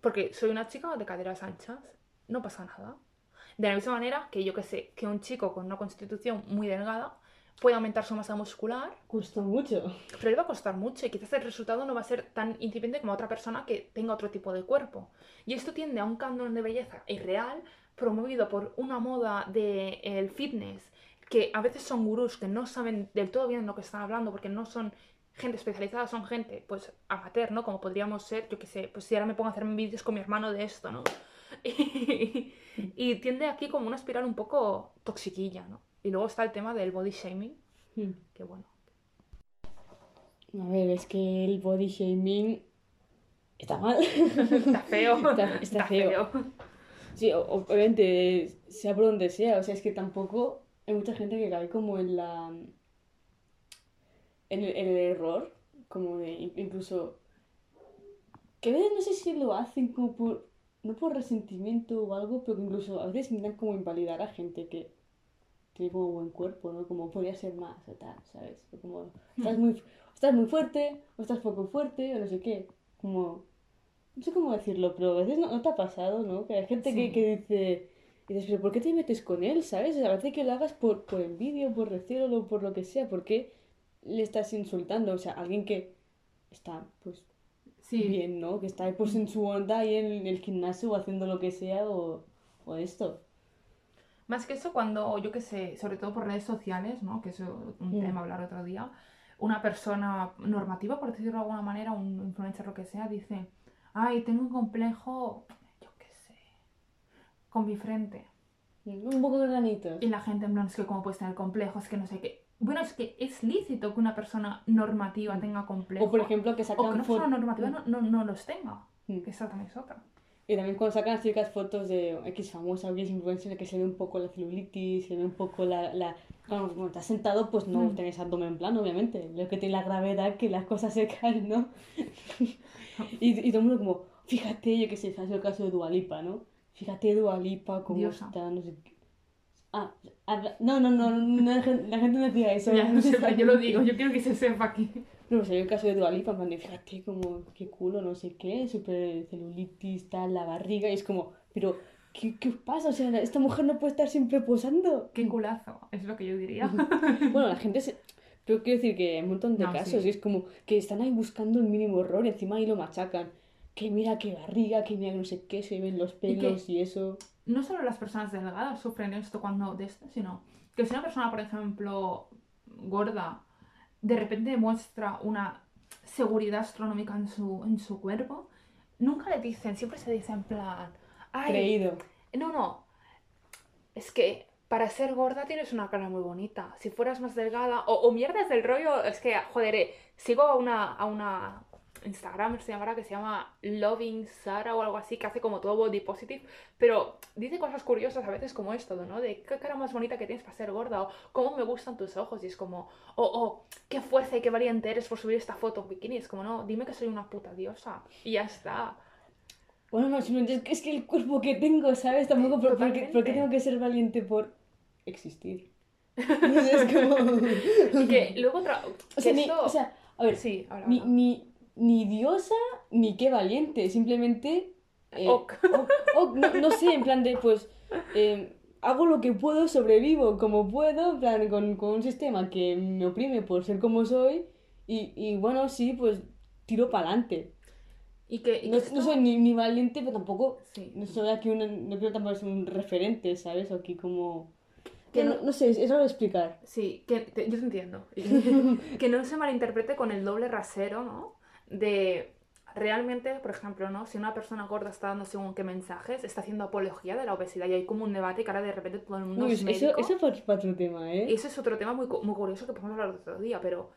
Porque soy una chica de caderas anchas, no pasa nada. De la misma manera que yo que sé, que un chico con una constitución muy delgada puede aumentar su masa muscular, Cuesta mucho. pero le va a costar mucho y quizás el resultado no va a ser tan incipiente como otra persona que tenga otro tipo de cuerpo. Y esto tiende a un canon de belleza irreal promovido por una moda del fitness que a veces son gurús que no saben del todo bien lo que están hablando porque no son gente especializada, son gente pues amateur, ¿no? Como podríamos ser, yo que sé, pues si ahora me pongo a hacer vídeos con mi hermano de esto, ¿no? Y, y tiende aquí como una espiral un poco toxiquilla, ¿no? Y luego está el tema del body shaming, que bueno. A ver, es que el body shaming está mal. Está feo. Está- está feo. Sí, obviamente, sea por donde sea, o sea, es que tampoco hay mucha gente que cae como en la... en el, en el error, como de in- incluso... que a veces no sé si lo hacen como por... no por resentimiento o algo, pero que incluso a veces intentan como invalidar a gente que tiene como buen cuerpo, ¿no? Como podría ser más o tal, ¿sabes? O como, estás muy, estás muy fuerte, o estás poco fuerte, o no sé qué, como... No sé cómo decirlo, pero a veces no, no te ha pasado, ¿no? Que hay gente que, Sí. que dice, y dices, pero ¿por qué te metes con él, sabes? O sea, parece que lo hagas por, por envidia, por recelo, o por lo que sea, ¿por qué le estás insultando? O sea, alguien que está, pues, Sí, bien, ¿no? Que está pues en su onda ahí en el gimnasio o haciendo lo que sea o, o esto. Más que eso, cuando, yo qué sé, sobre todo por redes sociales, ¿no? Que es un Mm. tema a hablar otro día, una persona normativa, por decirlo de alguna manera, un influencer, lo que sea, dice, ay, tengo un complejo, yo qué sé, con mi frente. Un poco de granitos. Y la gente en plan, es que cómo puedes tener complejo, es que no sé qué. Bueno, es que es lícito que una persona normativa tenga complejo. O por ejemplo que o que sacan persona fotos... normativa no, no, no los tenga. Mm. Que esa también es otra. Y también cuando sacan las típicas fotos de X famosa o X influencer que se ve un poco la celulitis, se ve un poco la... la... Cuando estás sentado pues no Mm. tenés abdomen plano, obviamente. Lo que tiene la gravedad que las cosas se caen, ¿no? y, y todo el mundo como, fíjate, yo qué sé, ha sido el caso de Dualipa, ¿no? Fíjate Dualipa, cómo Diosa. está, no sé qué. Ah, habla- no, no, no, no, la gente no decía eso. Ya, no pero yo lo digo, yo quiero que se sepa aquí. No, pues hay el caso de Dualipa, de, fíjate como, qué culo, no sé qué, súper celulitis, tal, la barriga, y es como, pero, ¿qué, qué os pasa? O sea, esta mujer no puede estar siempre posando. Qué culazo, es lo que yo diría. Bueno, la gente se... Pero quiero decir que hay un montón de No, casos sí. y es como que están ahí buscando el mínimo error y encima ahí lo machacan. Que mira qué barriga, que mira no sé qué, se ven los Y pelos y, eso. no solo las personas delgadas sufren esto cuando de esto, sino que si una persona, por ejemplo, gorda, de repente demuestra una seguridad astronómica en su, en su cuerpo, nunca le dicen, siempre se dice en plan, ay, Creído. no, no, es que para ser gorda tienes una cara muy bonita, si fueras más delgada, o, o mierdas del rollo, es que, joder, eh, sigo a una, a una Instagram, se llamará, que se llama Loving Sara o algo así, que hace como todo body positive, pero dice cosas curiosas a veces como esto, ¿no? De qué cara más bonita que tienes para ser gorda, o cómo me gustan tus ojos, y es como, o oh, qué fuerza y qué valiente eres por subir esta foto en bikini, es como, no, dime que soy una puta diosa, y ya está. Bueno, no, es que, es que el cuerpo que tengo, ¿sabes? Tampoco, ¿por, por qué, por qué tengo que ser valiente por existir? Es como... Y que luego otra... O sea, esto- o sea, a ver, sí, ahora, ni, ahora. Ni, diosa ni qué valiente, simplemente... eh, Ok. ok, ok, no, no sé, en plan de, pues, eh, hago lo que puedo, sobrevivo como puedo, en plan, con, con un sistema que me oprime por ser como soy, y, y bueno, sí, pues, tiro para adelante. Y que, y No, que no esto- soy ni, ni valiente, pero tampoco, Sí. no soy aquí un, no quiero tampoco ser un referente, ¿sabes? O aquí como... Que no, no- sé, es es raro de explicar. Sí, que te- yo te entiendo. que no se malinterprete con el doble rasero, ¿no? De realmente, por ejemplo, ¿no? Si una persona gorda está dando según qué mensajes, está haciendo apología de la obesidad y hay como un debate que ahora de repente todo el mundo Uy, es eso, médico. eso para otro tema, ¿eh? Ese es otro tema muy, muy curioso que podemos hablar otro día, pero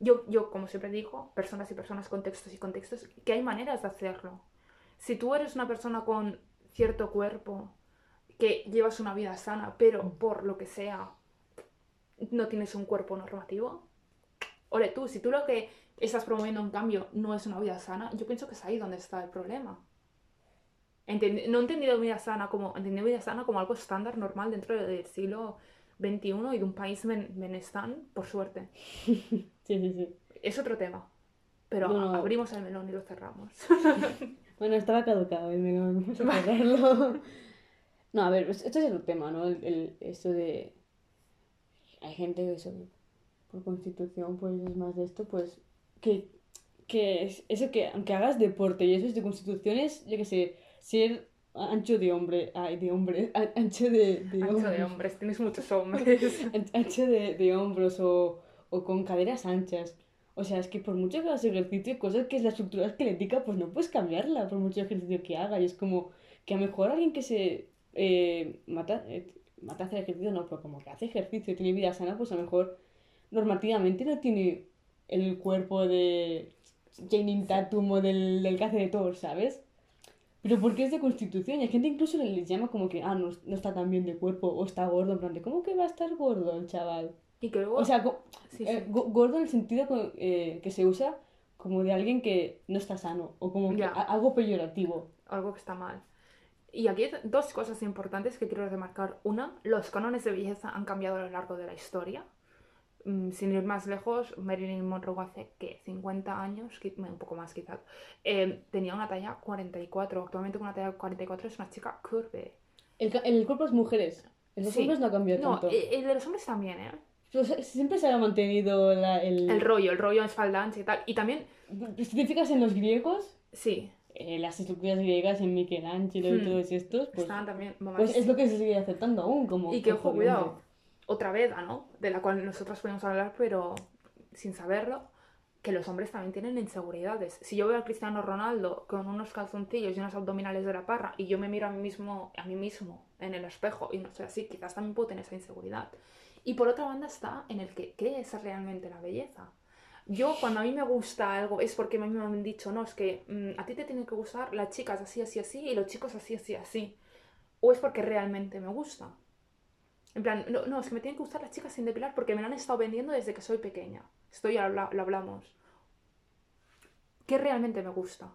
yo, yo, como siempre digo, personas y personas, contextos y contextos, que hay maneras de hacerlo. Si tú eres una persona con cierto cuerpo, que llevas una vida sana, pero por lo que sea, no tienes un cuerpo normativo, ole tú, si tú lo que estás promoviendo en cambio no es una vida sana, yo pienso que es ahí donde está el problema. No he entendido vida sana como entendido vida sana como algo estándar normal dentro del siglo XXI y de un país benestán, por suerte. Sí, sí, sí. Es otro tema. Pero abrimos el melón y lo cerramos. Bueno, estaba caducado el menú, vamos a cerrarlo. No, a ver, esto es otro tema, ¿no? El, el- esto de... Hay gente que eso, por constitución, pues es más de esto, pues que, que es- eso que, aunque hagas deporte y eso es de constitución, es, yo qué sé, ser ancho de hombre, ay, de hombre, ancho de, de Ancho de hombros. hombres, tienes muchos hombres. An- ancho de, de hombros o, o con caderas anchas. O sea, es que por mucho que hagas ejercicio, cosas que es la estructura esquelética, pues no puedes cambiarla por mucho ejercicio que haga. Y es como que a lo mejor alguien que se eh, mata, eh, mata hacer ejercicio, no, pero como que hace ejercicio y tiene vida sana, pues a lo mejor normativamente no tiene el cuerpo de Janine Tatum o del, del que hace de Thor, ¿sabes? Pero porque es de constitución y hay gente incluso le- les llama como que, ah, no, no está tan bien de cuerpo o está gordo, en plan de, ¿cómo que va a estar gordo el chaval? Y que luego... O sea, sí, eh, sí. go- gordo en el sentido eh, que se usa como de alguien que no está sano o como que algo peyorativo. algo que está mal. Y aquí hay dos cosas importantes que quiero remarcar. Una, los cánones de belleza han cambiado a lo largo de la historia. Mm, Sin ir más lejos, Marilyn Monroe hace que 50 años, un poco más quizás, eh, tenía una talla 44. Actualmente con una talla 44 es una chica curve. El, el cuerpo las mujeres. En los Sí. hombres no ha cambiado No, tanto. eh, el de los hombres también, ¿eh? Pero se- siempre se ha mantenido la, el... El rollo, el rollo en espalda ancha y tal. Y también, Si te fijas en los griegos, sí, eh, las estructuras griegas en Michelangelo y Hmm. todos estos, pues, estaban también pues mamadísimos. es lo que se sigue aceptando aún como... Y que, ojo, cuidado. Otra veda, ¿no? De la cual nosotros podemos hablar, pero sin saberlo, que los hombres también tienen inseguridades. Si yo veo a Cristiano Ronaldo con unos calzoncillos y unos abdominales de la parra y yo me miro a mí mismo, a mí mismo en el espejo y no soy así, quizás también puedo tener esa inseguridad. Y por otra banda está en el que, ¿qué es realmente la belleza? Yo cuando a mí me gusta algo es porque a mí me han dicho, no, es que mm, a ti te tienen que gustar las chicas así, así, así y los chicos así, así, así. O es porque realmente me gusta. En plan, no, no, es que me tienen que gustar las chicas sin depilar porque me lo han estado vendiendo desde que soy pequeña. Esto ya lo, lo hablamos. ¿Qué realmente me gusta?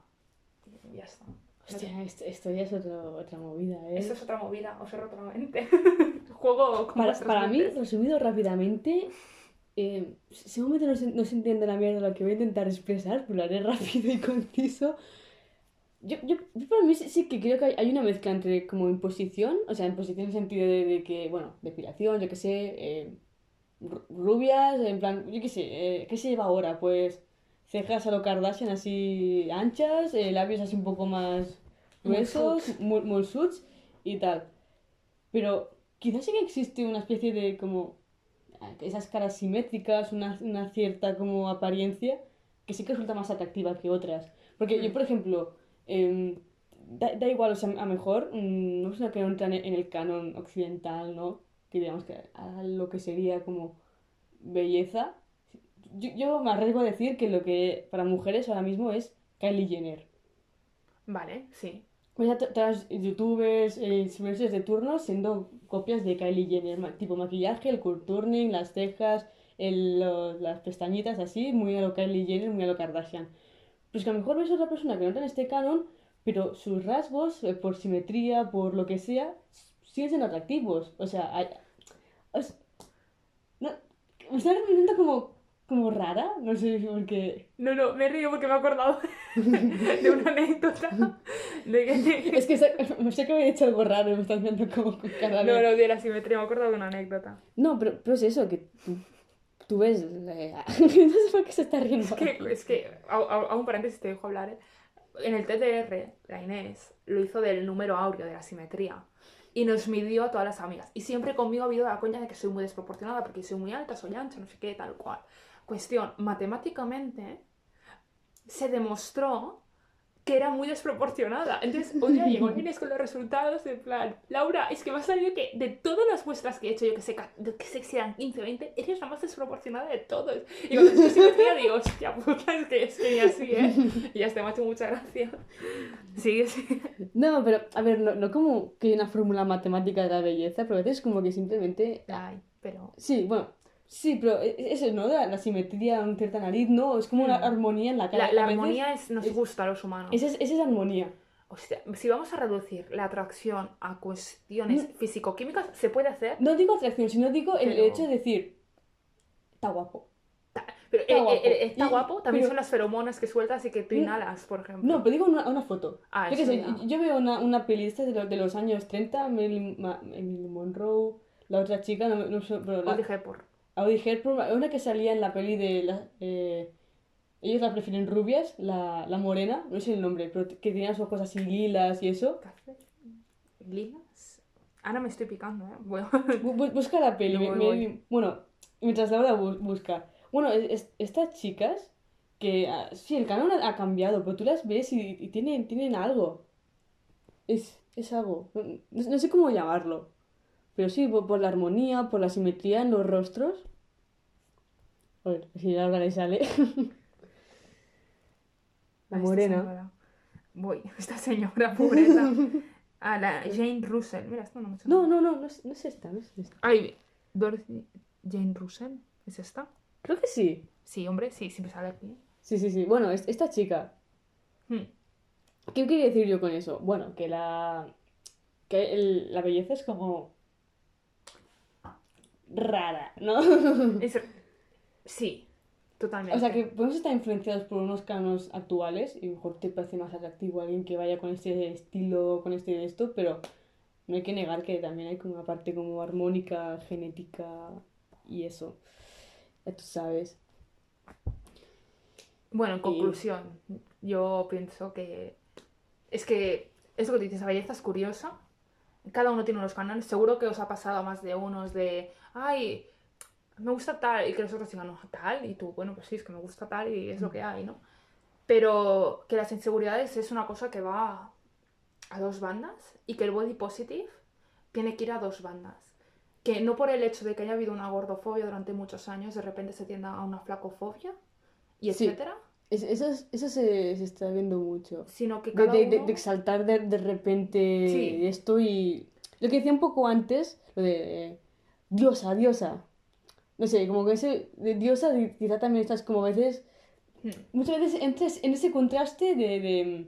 Y ya está. Hostia, esto, esto ya es otro- otra movida, ¿eh? Esto es otra movida, os cierro otra mente. Juego con Para, para mí, resumido rápidamente, eh, momento no se, no se entiende la mierda lo que voy a intentar expresar, pero lo haré rápido y conciso. Yo, yo, yo para mí sí, sí que creo que hay, hay una mezcla entre como imposición, o sea, imposición en el sentido de, de que, bueno, depilación, yo qué sé, eh, ru- rubias, en plan, yo qué sé, eh, ¿qué se lleva ahora? Pues cejas a lo Kardashian así anchas, eh, labios así un poco más gruesos, mulsuts y tal. Pero quizás sí que existe una especie de como ah, esas caras simétricas, una, una cierta como apariencia que sí que resulta más atractiva que otras. Porque yo, Mm. por ejemplo, em, da, da igual, o sea, a mejor mm, no es una que no entra en el canon occidental, ¿no? Que digamos que a lo que sería como belleza. Yo, yo me arriesgo a decir que lo que para mujeres ahora mismo es Kylie Jenner. Vale, sí. Pues ya todas las youtubers, eh, influencers de turno siendo copias de Kylie Jenner, ma- tipo maquillaje, el contourning, las cejas, el- lo- las pestañitas así, muy a lo Kylie Jenner, muy a lo Kardashian. Pues que a lo mejor ves a otra persona que no está en este canon, pero sus rasgos, eh, por simetría, por lo que sea, siguen siendo atractivos. O sea, hay- os- no, me está resultando como, como rara, no sé por qué. No, no, me río porque me he acordado de una anécdota de que... Es que me sé que me he hecho algo raro y me estás viendo como de... No, no, de la simetría, me he acordado de una anécdota. No, pero, pero es eso, que tú, ves... eh, no sé por qué se está riendo. Es que, es que a, un paréntesis te dejo hablar. En el TTR, la Inés lo hizo del número áureo, de la simetría. Y nos midió a todas las amigas. Y siempre conmigo ha habido la coña de que soy muy desproporcionada, porque soy muy alta, soy ancha, no sé qué, tal cual. Cuestión, matemáticamente se demostró que era muy desproporcionada. Entonces, un día llegó Inés con los resultados en plan, Laura, es que me ha salido que de todas las muestras que he hecho, yo que sé, que sé si eran 15, 20, eres la más desproporcionada de todos. Y cuando estoy simetría digo, hostia puta, es que es que ni así, ¿eh? Y ya está, me ha hecho mucha gracia. Sigue, sigue. No, pero a ver, no, no como que hay una fórmula matemática de la belleza, pero a veces como que simplemente... Ay, pero... Sí, bueno, sí, pero e- eso, ¿no? La, la simetría, una cierta nariz, ¿no? Es como una Mm. armonía en la cara. La, la armonía es, nos es- gusta a los humanos. Esa es, esa es armonía. Hostia, si vamos a reducir la atracción a cuestiones No. físico-químicas, ¿se puede hacer? No digo atracción, sino digo el Pero- hecho de decir... Está guapo. Pero Está eh, guapo. eh, está Y- guapo, también pero- son las feromonas que sueltas y que tú No. inhalas, por ejemplo. No, pero digo una, una foto. Ah, yo sé, yo- veo una, una peli de, los- de los años 30, Marilyn, Ma- Marilyn Monroe, la otra chica, no, no sé, pero la, dije por... Audrey Hepburn, una que salía en la peli de... La, eh, ellos la prefieren rubias, la, la morena, no sé el nombre, pero que tenía los ojos así lilas y eso. ¿Lilas? Ahora me estoy picando, ¿eh? Bueno, Bu- bu- busca la peli. Voy, me- voy. me- bueno, mientras Laura bu- busca. Bueno, es- es- estas chicas que... ah, sí, el canon ha, ha cambiado, pero tú las ves y, y tienen, tienen algo. Es, es algo. No sé cómo llamarlo. Pero sí, por, por la armonía, por la simetría en los rostros. A ver, si a Laura le sale. la morena. señora. Voy, esta señora pobreza. A la Jane Russell. Mira, esto no me suena. No, no, no, no es, no es esta, no es esta. Ay, Dorothy Jane Russell. ¿Es esta? Creo que sí. Sí, hombre, sí, siempre sale aquí. Sí, sí, sí. Bueno, es- esta chica. Hmm. ¿Qué quería decir yo con eso? Bueno, que la. que el- la belleza es como. Rara, ¿no? Es- Sí, totalmente. o sea, que podemos estar influenciados por unos cánones actuales y mejor te parece más atractivo alguien que vaya con este estilo, con este esto, pero no hay que negar que también hay como una parte como armónica, genética y eso. Ya tú sabes. Bueno, en Y- conclusión, yo pienso que es que es lo que dices, la belleza es curiosa. Cada uno tiene unos canales. Seguro que os ha pasado a más de unos de, ay, me gusta tal, y que los otros digan, no, tal, y tú, bueno, pues sí, es que me gusta tal y es lo que hay, ¿no? Pero que las inseguridades es una cosa que va a dos bandas y que el body positive tiene que ir a dos bandas. Que no por el hecho de que haya habido una gordofobia durante muchos años, de repente se tienda a una flacofobia y Sí. etcétera, Es- eso es- eso se, se está viendo mucho. sino que cada de- de- uno... de exaltar de, de repente Sí. esto y... Lo que decía un poco antes, lo de eh, diosa, diosa. No sé, como que ese de diosa di- quizá también estás como a veces... Hmm. Muchas veces entras en ese contraste de... de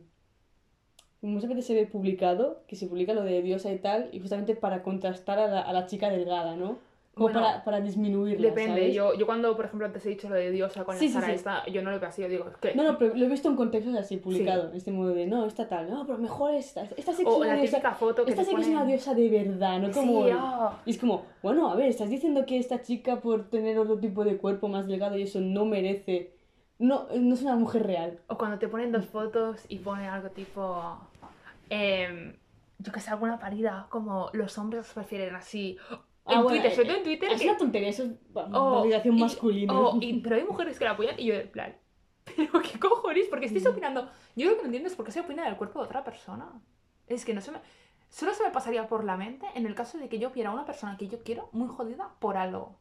muchas veces se ve publicado, que se publica lo de diosa y tal, y justamente para contrastar a la, a la chica delgada, ¿no? Como Bueno, para, para disminuirla, Depende, ¿sabes? yo, yo cuando, por ejemplo, antes he dicho lo de Diosa con Sí, la Sara sí. esta, yo no lo veo así, yo digo, es que... No, no, pero lo he visto en contextos así, publicado, en este modo de, no, esta tal, no, pero mejor esta, esta sí que es o una diosa, foto que esta sí que es una diosa de verdad, ¿no? Como... Sí, ah. Y es como, bueno, a ver, estás diciendo que esta chica por tener otro tipo de cuerpo más delgado y eso no merece, no, no es una mujer real. O cuando te ponen dos fotos y ponen algo tipo. em, yo que sé, alguna parida, como los hombres prefieren así. En Ah, bueno, Twitter, sobre eh, todo en Twitter. Es que- una tontería, eso es validación y- masculina. o- y- pero hay mujeres que la apoyan y yo, en plan. ¿Pero qué cojones? Porque estáis opinando. Yo lo que no entiendo es por qué se opina del cuerpo de otra persona. Es que no se me. Solo se me pasaría por la mente en el caso de que yo viera a una persona que yo quiero muy jodida por algo.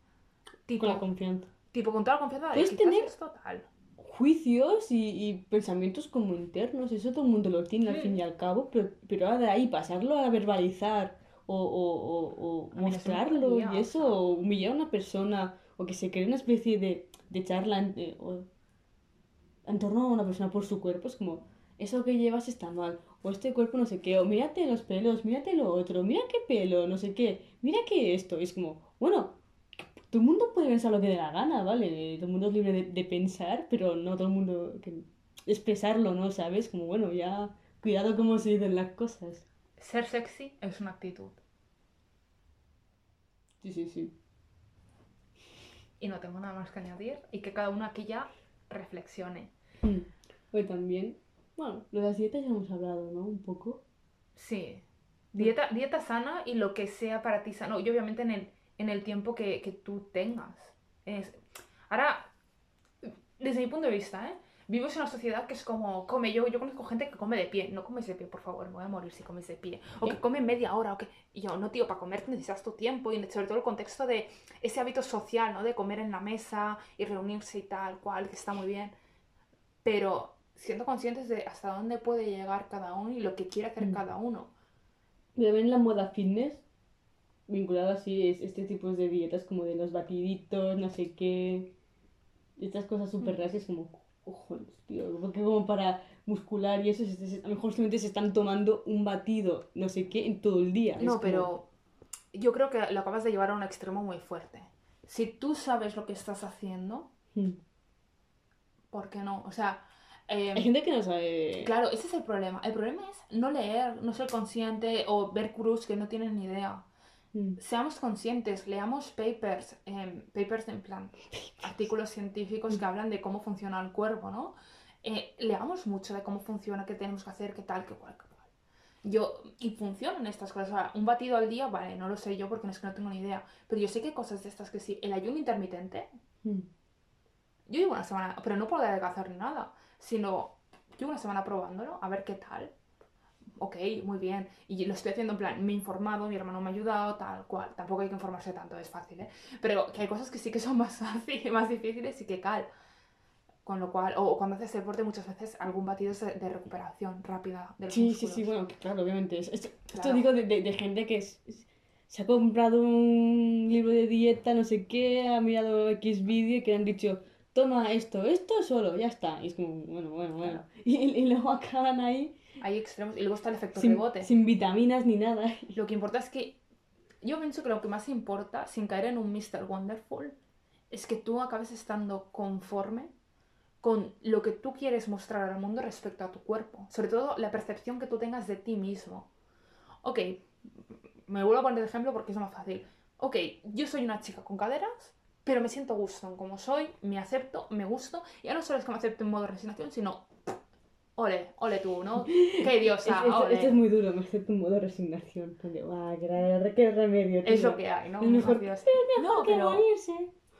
Tipo, Con la confianza. tipo con toda la confianza de tener- es total. Juicios y, y pensamientos como internos, eso todo el mundo lo tiene al Mm. fin y al cabo, pero, pero ahora de ahí pasarlo a verbalizar o, o, o, o mostrarlo y eso, o humillar a una persona, o que se cree una especie de, de charla en, eh, o- en torno a una persona por su cuerpo, es como, eso que llevas está mal, o este cuerpo no sé qué, o mírate los pelos, mírate lo otro, mira qué pelo, no sé qué, mira qué esto, y es como, bueno, todo el mundo puede pensar lo que dé la gana, ¿vale? Todo el mundo es libre de, de pensar, pero no todo el mundo que expresarlo, ¿no? ¿Sabes? Como, bueno, ya cuidado cómo se dicen las cosas. Ser sexy es una actitud. Sí, sí, sí. Y no tengo nada más que añadir. Y que cada uno aquí ya reflexione. Mm. Hoy también, bueno, lo de las dietas ya hemos hablado, ¿no? Un poco. Sí. Dieta, dieta sana y lo que sea para ti sano. Y obviamente en el, en el tiempo que, que tú tengas. Es... Ahora, desde mi punto de vista, ¿eh? Vivimos en una sociedad que es como, come yo, yo conozco gente que come de pie, no comes de pie, por favor, me voy a morir si comes de pie. O que come media hora, o que... Y yo, no, tío, para comer necesitas tu tiempo y sobre todo el contexto de ese hábito social, ¿no? De comer en la mesa y reunirse y tal, cual, que está muy bien. Pero siendo conscientes de hasta dónde puede llegar cada uno y lo que quiere hacer Mm. cada uno. Y también la moda fitness, vinculado así, es este tipo de dietas como de los batiditos, no sé qué. Estas cosas súper Mm. es como, cojones, tío, porque como para muscular y eso, a lo mejor simplemente se están tomando un batido, no sé qué, en todo el día. No, como- pero yo creo que lo acabas de llevar a un extremo muy fuerte. Si tú sabes lo que estás haciendo, Mm. ¿por qué no? O sea, eh, Hay gente que no sabe... claro, ese es el problema. El problema es no leer, no ser consciente o ver cruz que no tienen ni idea. Mm. Seamos conscientes, leamos papers, em, papers en plan, artículos científicos que hablan de cómo funciona el cuerpo, ¿no? Eh, leamos mucho de cómo funciona, qué tenemos que hacer, qué tal, qué cual, qué cual. Yo, y funcionan estas cosas. Un batido al día, vale, no lo sé yo porque no es que no tengo ni idea. Pero yo sé que hay cosas de estas que sí. El ayuno intermitente, Mm. yo llevo una semana, pero no por adelgazar ni nada, sino llevo una semana probándolo, a ver qué tal. Ok, muy bien. Y lo estoy haciendo en plan, me he informado, mi hermano me ha ayudado, tal cual. Tampoco hay que informarse tanto, es fácil, ¿eh? Pero que hay cosas que sí que son más fáciles, más difíciles y que cal. Con lo cual, o cuando haces deporte, muchas veces algún batido es de, recuperación rápida de los Sí, sí, músculos. sí, bueno, que claro, obviamente. es- Esto, esto Claro. digo de, de- de gente que es- es- se ha comprado un libro de dieta, no sé qué, ha mirado X vídeo y que le han dicho, toma esto, esto solo, ya está. Y es como, bueno, bueno, bueno. Claro. Y, y luego acaban ahí Hay extremos y luego está el efecto sin, rebote. sin vitaminas ni nada. Lo que importa es que yo pienso que lo que más importa, sin caer en un Mr. Wonderful, es que tú acabes estando conforme con lo que tú quieres mostrar al mundo respecto a tu cuerpo. Sobre todo la percepción que tú tengas de ti mismo. Ok, me vuelvo a poner de ejemplo porque es más fácil. Ok, yo soy una chica con caderas, pero me siento gusto en como soy, me acepto, me gusto. Ya no solo es que me acepto en modo resignación, sino... Ole, ole tú, ¿no? Qué diosa, esto, ole. esto es muy duro, me acepto un modo resignación. Donde, "Guau, qué, qué remedio, Es tío". lo que hay, ¿no? Es mejor-. Pero No, mejor que pero- morirse.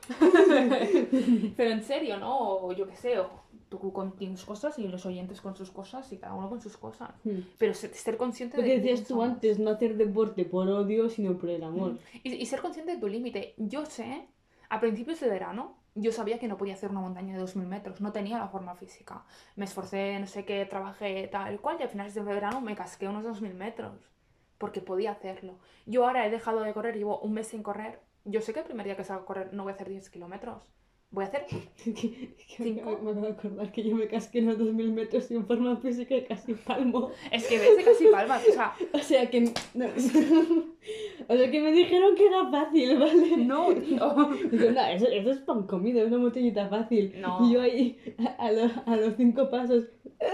Pero en serio, ¿no? O yo qué sé, o tú con tus cosas y los oyentes con sus cosas y cada uno con sus cosas. Hmm. Pero se- ser consciente Lo de que de decías tú somos. antes, no hacer deporte por odio, sino por el amor. Y, y ser consciente de tu límite. Yo sé, a principios de verano, yo sabía que no podía hacer una montaña de 2.000 metros, no tenía la forma física. Me esforcé, no sé qué, trabajé tal cual y al final de verano me casqué unos 2.000 metros porque podía hacerlo. Yo ahora he dejado de correr, llevo un mes sin correr. Yo sé que el primer día que salgo a correr no voy a hacer 10 kilómetros. Voy a hacer Que- que Cinco. me, me acabo de acordar que yo me casqué en los 2000 metros y en forma física y casi palmo. Es que ves de casi palmas, o sea, O sea que. no, o sea que me dijeron que era fácil, ¿vale? no, tío. Digo, no, eso, eso es pan comido, es una montañita fácil. No. Y yo ahí, a, a los, a los cinco pasos. "Ah,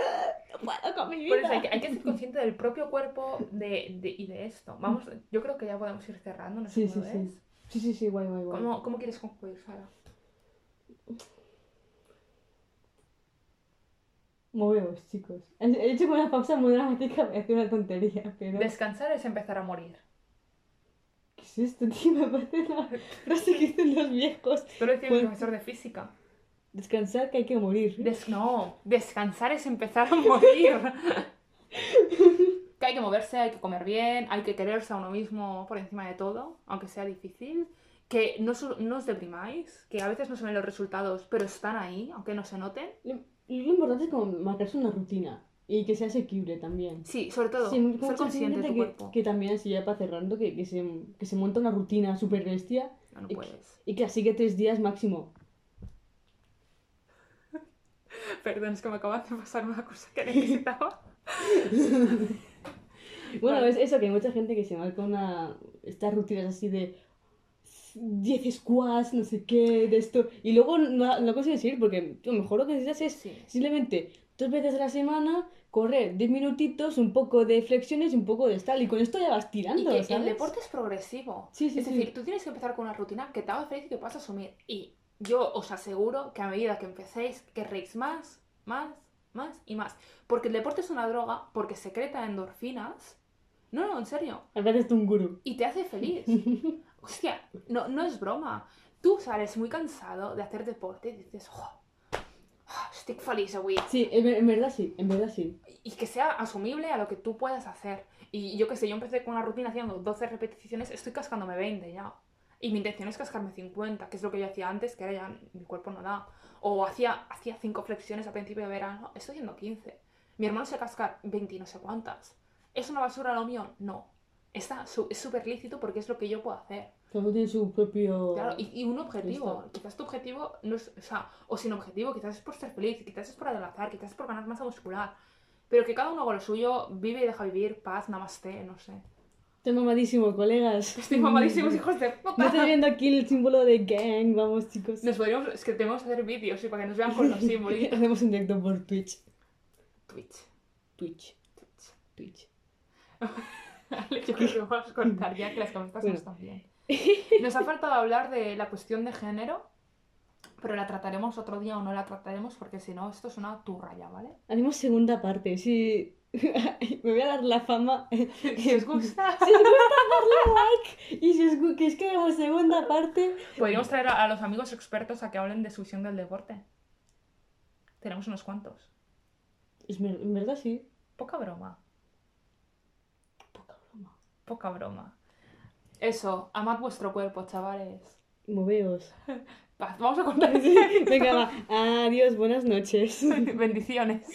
No puedo con mi vida. Por eso hay que, hay que ser consciente del propio cuerpo de, de- y de esto. Vamos, yo creo que ya podemos ir cerrando, no sé Sí, cómo sí, ves. sí. Sí, sí, sí, guay, guay, guay. ¿Cómo, ¿Cómo quieres concluir, Sara? Moveos, chicos. He he hecho una pausa muy dramática, me hace una tontería, pero. Descansar es empezar a morir. ¿Qué es esto, tío? Me parece la frase que dicen los viejos. Esto lo decía mi Bueno. profesor de física. Descansar que hay que morir. Des- no, descansar es empezar a morir. que hay que moverse, hay que comer bien, hay que quererse a uno mismo por encima de todo, aunque sea difícil. Que no, os- no os deprimáis, que a veces no se ven los resultados, pero están ahí, aunque no se noten. Lo, lo importante es como marcarse una rutina y que sea asequible también. Sí, sobre todo, hay ser consciente de tu que, cuerpo. que también, así ya para cerrando, que, que, se, que se monta una rutina súper bestia No, no y- puedes. y que la sigue tres días máximo. Perdón, es que me acaba de pasar una cosa que necesitaba. Bueno, Vale. es eso, que hay mucha gente que se marca una... Estas rutinas así de 10 squats, no sé qué, de esto, y luego no, no consigues ir porque lo mejor lo que necesitas es Sí. simplemente dos veces a la semana correr 10 minutitos, un poco de flexiones y un poco de tal, y con esto ya vas Y tirando, que ¿sabes? el deporte es progresivo. Sí, sí, es sí. decir, tú tienes que empezar con una rutina que te haga feliz y que puedas asumir. Y yo os aseguro que a medida que empecéis, querréis más, más, más y más. Porque el deporte es una droga, porque secreta endorfinas. No, no, en serio. Tú un gurú. Y te hace feliz. Hostia, no, no es broma. Tú sales muy cansado de hacer deporte y dices, oh, estic feliz avui. Sí, en, en verdad sí, en verdad sí. y que sea asumible a lo que tú puedas hacer. Y yo qué sé, yo empecé con una rutina haciendo 12 repeticiones, estoy cascándome 20 ya. Y mi intención es cascarme 50, que es lo que yo hacía antes, que ahora ya mi cuerpo no da. O hacía, hacía 5 flexiones a principio de verano, estoy haciendo 15. Mi hermano se casca 20 y no sé cuántas. ¿Es una basura lo mío? No. Está, su- es súper lícito porque es lo que yo puedo hacer. Cada uno tiene su propio... Claro, y, y un objetivo. Listo. Quizás tu objetivo no es, o sea, o sin objetivo, quizás es por ser feliz, quizás es por adelgazar, quizás es por ganar masa muscular. Pero que cada uno haga lo suyo, vive y deja vivir, paz, namaste, no sé. Estoy mamadísimo, colegas. Estoy mamadísimos, hijos de No puta. estoy viendo aquí el símbolo de gang, vamos chicos. Nos podríamos, es que tenemos que hacer vídeos y para que nos vean con los símbolos. Hacemos un directo por Twitch. Twitch. Twitch. Twitch. Twitch. Vale, yo creo que vamos a cortar ya que las camisetas Bueno. no están bien. Nos ha faltado hablar de la cuestión de género, pero la trataremos otro día o no la trataremos porque si no, esto es una turra ya, ¿vale? Haremos segunda parte, sí. Me voy a dar la fama. Si os gusta, Si os gusta, darle like. Y si os gu- que es que hagamos segunda parte. podríamos traer a, a los amigos expertos a que hablen de su visión del deporte. Tenemos unos cuantos. Es en verdad sí. Poca broma. Poca broma. Eso, amad vuestro cuerpo, chavales. Moveos. Vamos a contar. Venga, va. Adiós, buenas noches. Bendiciones.